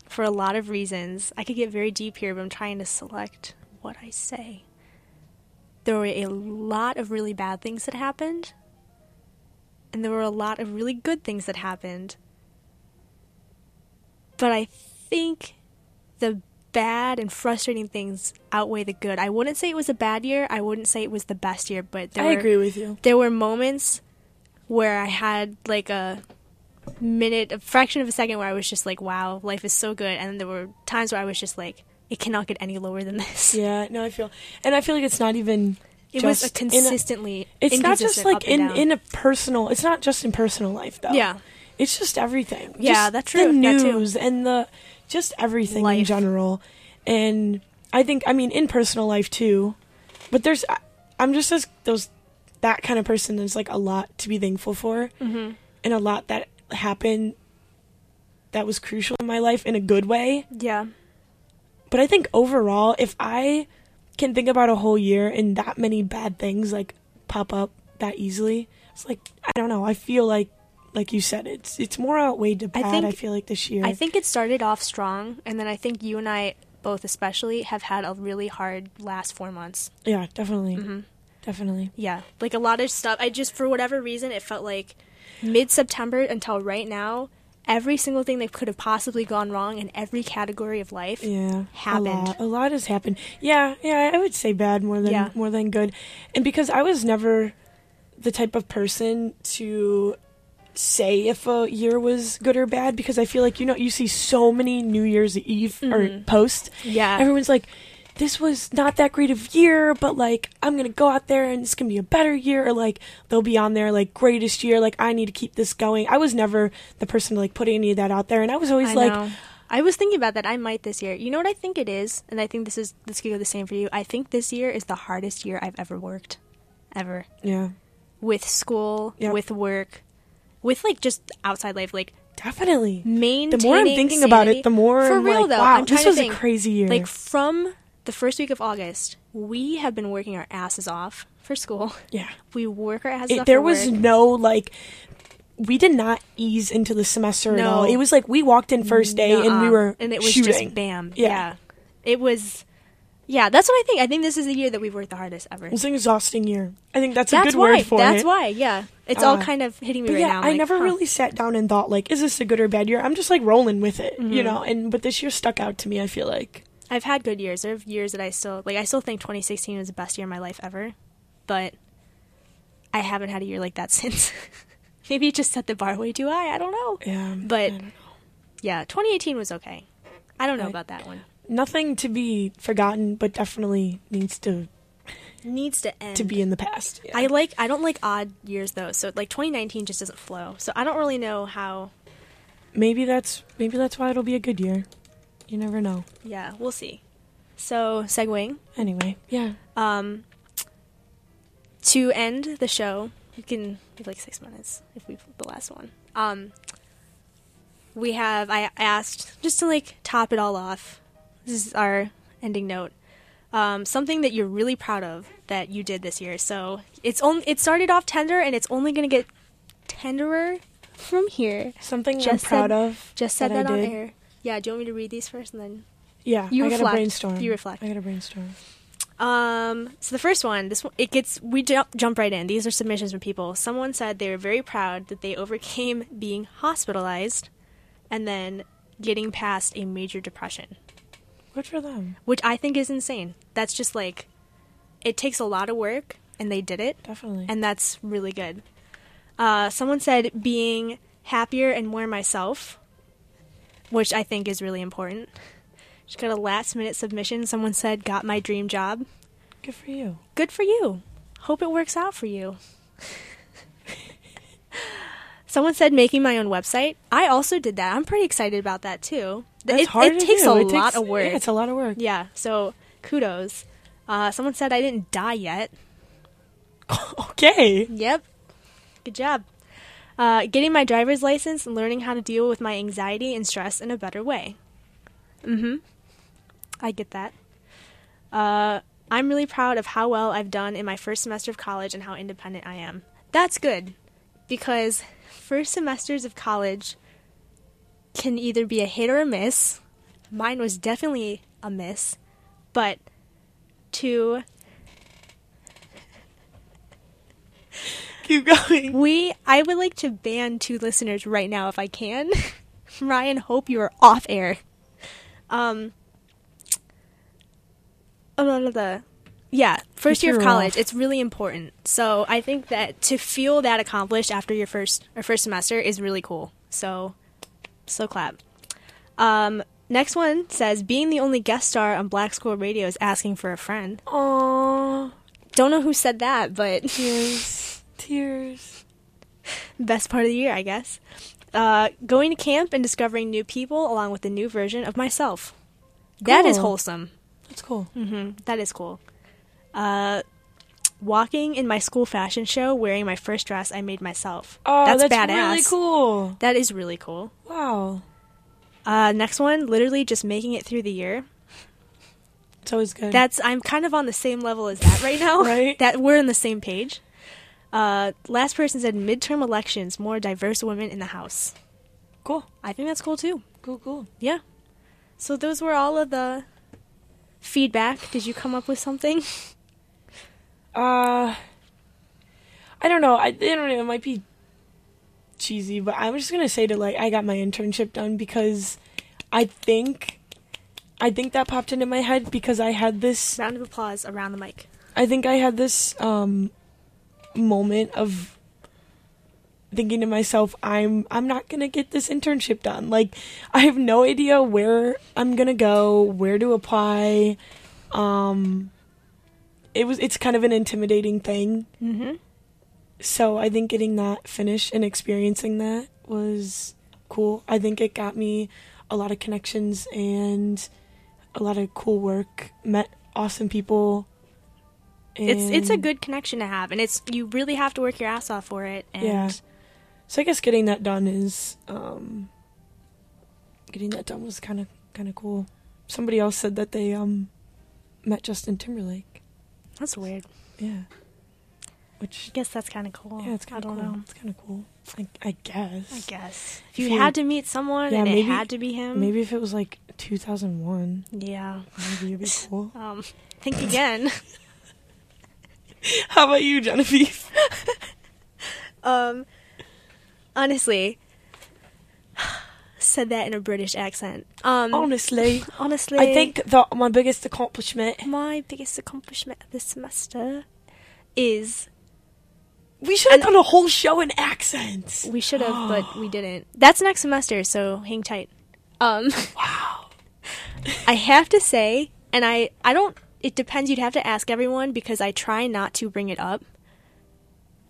for a lot of reasons. I could get very deep here, but I'm trying to select what I say. There were a lot of really bad things that happened, and there were a lot of really good things that happened. But I think the bad and frustrating things outweigh the good. I wouldn't say it was a bad year. I wouldn't say it was the best year, but there I were, agree with you. there were moments where I had like a minute, a fraction of a second where I was just like, wow, life is so good. And then there were times where I was just like, it cannot get any lower than this. Yeah, no, I feel, and I feel like it's not even. It was a consistently. it's not just like in down. in a personal. It's not just in personal life though. Yeah. it's just everything. Yeah, Just that's The true. Too. news and the just everything in general, and I think I mean in personal life too, but there's I'm just as those that kind of person. There's like a lot to be thankful for, Mhm. and a lot that happened that was crucial in my life in a good way. Yeah. But I think overall, if I can think about a whole year and that many bad things like pop up that easily, it's like I don't know. I feel like, like you said, it's it's more outweighed to I bad. I, think- feel like this year. I think it started off strong, and then I think you and I both, especially, have had a really hard last four months. yeah, definitely, Mhm. definitely. Yeah, like a lot of stuff. I just, for whatever reason, it felt like mid September until right now, every single thing that could have possibly gone wrong in every category of life Yeah, happened. A lot, a lot has happened. Yeah, yeah. I would say bad more than Yeah. more than good, and because I was never the type of person to say if a year was good or bad because I feel like you know you see so many New Year's Eve or Mhm. posts. Yeah. everyone's like, "This was not that great of year, but like I'm gonna go out there and it's gonna be a better year." Or like they'll be on there like greatest year, like I need to keep this going. I was never the person to like put any of that out there, and I was always I like. know. I was thinking about that. I might this year. You know what I think it is, and I think this is this could go the same for you. I think this year is the hardest year I've ever worked, ever. Yeah. With school, Yep. with work, with like just outside life, like Definitely. maintaining. The more I'm thinking about it, the more for I'm real like, though. wow, I'm this was a crazy year. Like from the first week of August, we have been working our asses off for school. Yeah. *laughs* We work our asses It- off. there was work. no like we did not ease into the semester at all. No. It was like we walked in first day and we were and it was shooting. just bam. Yeah. Yeah. It was. Yeah, that's what I think. I think this is the year that we've worked the hardest ever. It's an exhausting year. I think that's a good why. word for that's it. That's why. Yeah, it's all Uh, kind of hitting me right yeah, now. I'm I like, never huh. really sat down and thought like, is this a good or bad year? I'm just like rolling with it, you Mhm. know. And but this year stuck out to me. I feel like I've had good years. There are years that I still like. I still think 2016 was the best year of my life ever, but I haven't had a year like that *laughs* since. Maybe it just set the bar way too high. I don't know. Yeah, but yeah, 2018 was okay. I don't know I- about that one. Nothing to be forgotten, but definitely needs to Needs to end. to be in the past. I like. I don't like odd years though. So like 2019 just doesn't flow. So I don't really know how. Maybe that's maybe that's why it'll be a good year. You never know. Yeah, we'll see. So segueing. Anyway, yeah. Um. To end the show, you can we have like six minutes if we the last one. Um. We have I asked just to like top it all off. This is our ending note. Um, something that you're really proud of that you did this year. So it's only it started off tender and it's only gonna get tenderer from here. Something I'm proud said- of Just said that that, on did. air. Yeah. Do you want me to read these first and then? Yeah, You I reflect. gotta brainstorm. You reflect. I gotta brainstorm. Um, so the first one, this one, it gets we jump jump right in. These are submissions from people. Someone said they were very proud that they overcame being hospitalized, and then getting past a major depression, Good for them. which I think is insane. That's just like, it takes a lot of work, and they did it, Definitely. and that's really good. Uh, someone said being happier and more myself, which I think is really important. Just got a last minute submission. Someone said got my dream job. Good for you. Good for you. Hope it works out for you. Someone said making my own website. I also did that. I'm pretty excited about that too. That's it, hard it takes do. a It lot takes- of work. yeah, it's a lot of work. Yeah. So kudos. Uh, someone said I didn't die yet. *laughs* Okay. Yep. Good job. Uh, getting my driver's license and learning how to deal with my anxiety and stress in a better way. Mm-hmm. I get that. Uh, I'm really proud of how well I've done in my first semester of college and how independent I am. That's good because first semesters of college can either be a hit or a miss. Mine was definitely a miss, but to *laughs* Keep going. We I would like to ban two listeners right now if I can. *laughs* Ryan, hope you are off air. Um no, no, the yeah, first year of college, it's really important. So I think that to feel that accomplished after your first or first semester is really cool. So so clap. Um next one says being the only guest star on Black Squirrel Radio is asking for a friend. Aww. Don't know who said that, but Tears. Tears. *laughs* best part of the year, I guess. Uh, going to camp and discovering new people along with a new version of myself. That is wholesome. That's cool. hmm That is cool. Uh, walking in my school fashion show wearing my first dress I made myself. Oh, that's, that's, badass. really cool. That is really cool. Wow. Uh, next one, literally just making it through the year. It's always good. That's I'm kind of on the same level as that right now. *laughs* Right. That we're on the same page. Uh, last person said midterm elections, more diverse women in the House. cool. I think that's cool too. Cool, cool. Yeah. So those were all of the feedback. Did you come up with something? *laughs* Uh, I don't know. I, I don't know. It might be cheesy, but I'm just gonna say to like I got my internship done because I think I think that popped into my head because I had this. Round of applause around the mic. I think I had this um moment of thinking to myself I'm I'm not going to get this internship done. Like I have no idea where I'm going to go, where to apply. Um it was it's kind of an intimidating thing. Mm-hmm. So I think getting that finished and experiencing that was cool. I think it got me a lot of connections and a lot of cool work. Met awesome people. It's it's a good connection to have, and it's you really have to work your ass off for it. And Yeah. So I guess getting that done is um getting that done was kind of kind of cool. Somebody else said that they um met Justin Timberlake. That's weird. Yeah. Which I guess that's kind of cool. yeah, it's kind of cool. know. It's kind of cool. I, I guess. I guess if If you, you- had to meet someone Yeah, and maybe- it had to be him, Maybe if it was like 2001, yeah. maybe it'd be *laughs* cool. Um, think again. *laughs* How about you, Genevieve? *laughs* um, honestly, said that in a British accent. Um, Honestly, *laughs* honestly, I think that my biggest accomplishment. my biggest accomplishment of this semester is We should have done a whole show in accents. we should have, but we *gasps* didn't. That's next semester, so hang tight. Um, wow. *laughs* I have to *laughs* say, and I I don't. It depends. You'd have to ask everyone because I try not to bring it up,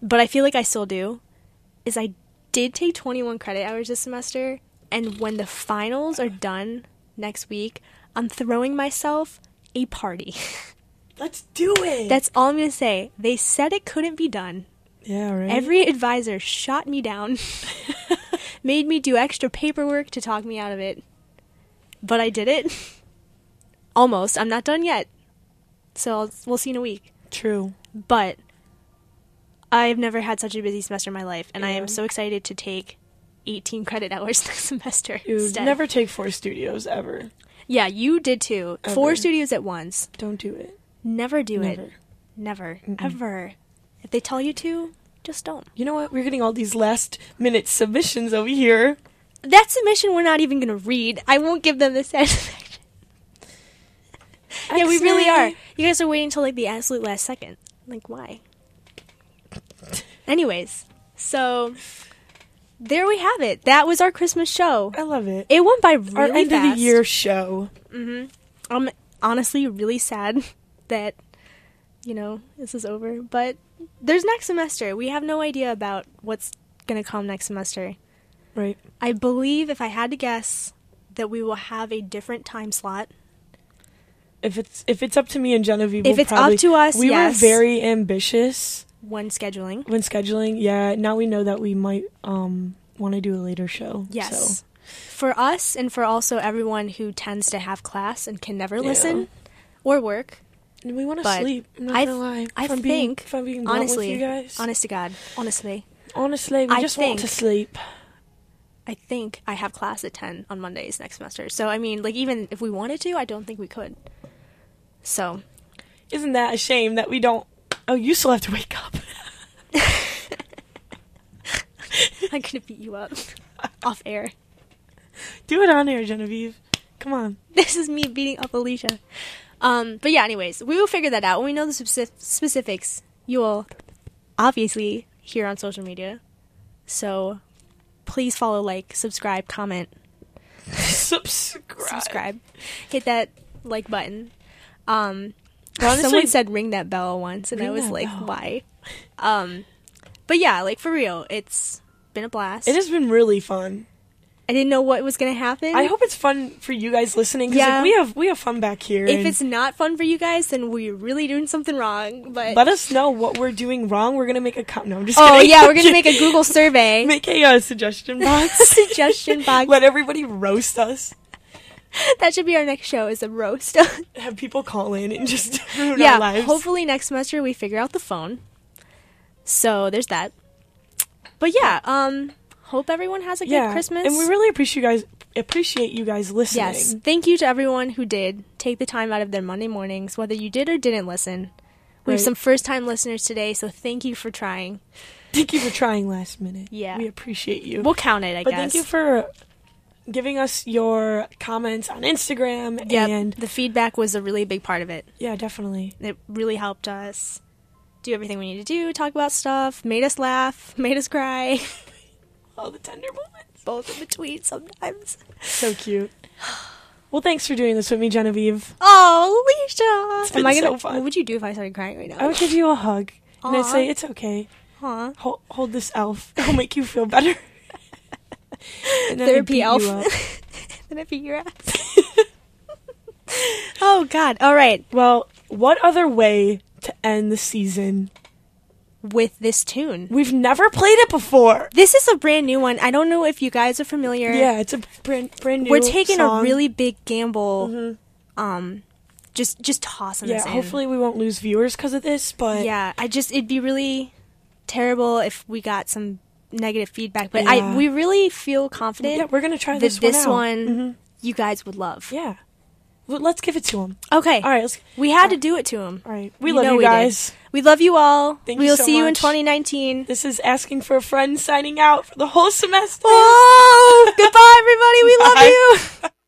but I feel like I still do. Is I did take 21 credit hours this semester, and when the finals are done next week, I'm throwing myself a party. *laughs* Let's do it. That's all I'm gonna say. They said it couldn't be done. yeah, right. Every advisor shot me down, *laughs* made me do extra paperwork to talk me out of it. But I did it. *laughs* Almost. I'm not done yet. So I'll, we'll see in a week. True. But I've never had such a busy semester in my life, and I am so excited to take 18 credit hours *laughs* next semester. Instead. never take four studios ever. Yeah, you did too. Four studios at once. Don't do it. Never do it. Never. Never. Ever. If they tell you to, just don't. You know what? We're getting all these last minute submissions over here. That submission we're not even gonna read. I won't give them the *laughs* satisfaction. yeah, we really are. You guys are waiting until like the absolute last second. Like why? Anyways, so there we have it. That was our Christmas show. I love it. It went by really Our end fast. of the year show. hmm I'm honestly really sad *laughs* that you know this is over, but there's next semester. We have no idea about what's gonna come next semester. Right. I believe, if I had to guess, that we will have a different time slot. If it's if it's up to me and Genevieve, If we'll it's up to us, we yes. were very ambitious when scheduling. when scheduling. Yeah, now we know that we might um want to do a later show. Yes. So. For us, and for also everyone who tends to have class and can never Yeah. listen or work. And we want to sleep. I'm not I, gonna lie. I If I'm being- think, if I'm being with honestly, you guys. honest to God, honestly, Honestly, we I just want to sleep. I think I have class at 10 on Mondays next semester. So, I mean, like, even if we wanted to, I don't think we could. So, Isn't that a shame that we don't? Oh, you still have to wake up. *laughs* I'm gonna beat you up *laughs* off air. Do it on air, Genevieve. Come on. This is me beating up Alicia. Um, but yeah, anyways, we will figure that out when we know the speci- specifics. You will obviously hear on social media. So, please follow, like, subscribe, comment, *laughs* Subscribe. subscribe, hit that like button. Um, *laughs* Honestly- someone said ring that bell once, and I was like, bell. why? Um, but yeah, like for real, it's been a blast. It has been really fun. I didn't know what was gonna happen. I hope it's fun for you guys listening. Yeah. like, we have we have fun back here. if it's not fun for you guys, then we're really doing something wrong. But let us know what we're doing wrong. We're gonna make a com- no. I'm just oh kidding. yeah, we're gonna make a Google *laughs* survey. make a uh, suggestion box. *laughs* suggestion box. Let everybody roast us. *laughs* that should be our next show is a roast. *laughs* Have people call in and just *laughs* ruin yeah, our lives. hopefully next semester we figure out the phone. So there's that. But yeah, um, hope everyone has a yeah, good Christmas. and we really appreciate you guys. Appreciate you guys listening. yes, thank you to everyone who did take the time out of their Monday mornings, whether you did or didn't listen. We have some first time listeners today, so thank you for trying. Thank you for trying last minute. Yeah. we appreciate you. We'll count it, I but guess. thank you for giving us your comments on Instagram Yep, and the feedback was a really big part of it. yeah, definitely. It really helped us do everything we need to do, talk about stuff, made us laugh, *laughs* made us cry. *laughs* All the tender moments. Both in between sometimes. So cute. Well, thanks for doing this with me, Genevieve. Oh, Alicia! It's been Am I gonna? so fun. What would you do if I started crying right now? I would give you a hug and I'd say it's okay. Aw. Hold, hold this elf. *laughs* It'll make you feel better. And then Therapy elf. up. *laughs* gonna beat your ass. *laughs* oh God! All right, Well, what other way to end the season? with this tune. We've never played it before. This is a brand new one. I don't know if you guys are familiar. Yeah, it's a brand brand new. We're taking song. a really big gamble. Um, just just tossing yeah. Hopefully, we won't lose viewers because of this. But yeah. I just it'd be really terrible if we got some negative feedback. But Yeah. I we really feel confident. Yeah, we're gonna try that this one this out. one Mhm. you guys would love. yeah, well, let's give it to him. Okay. All right, let's. We had to do it to him. All right, we You love you guys. We love you all. Thank we'll so see you in 2019. This is asking for a friend signing out for the whole semester. Oh, goodbye, everybody. We love you. *laughs*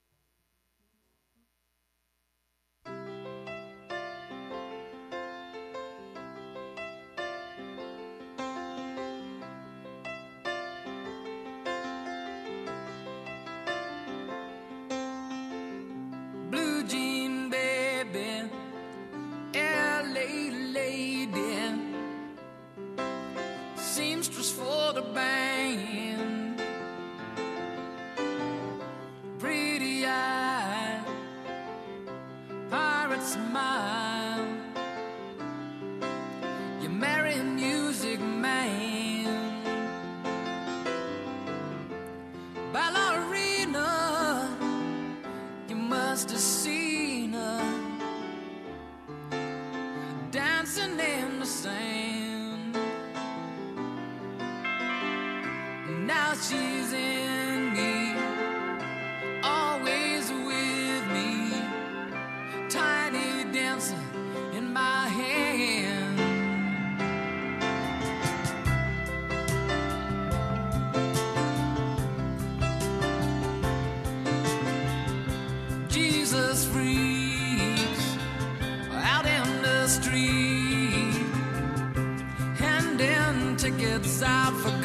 out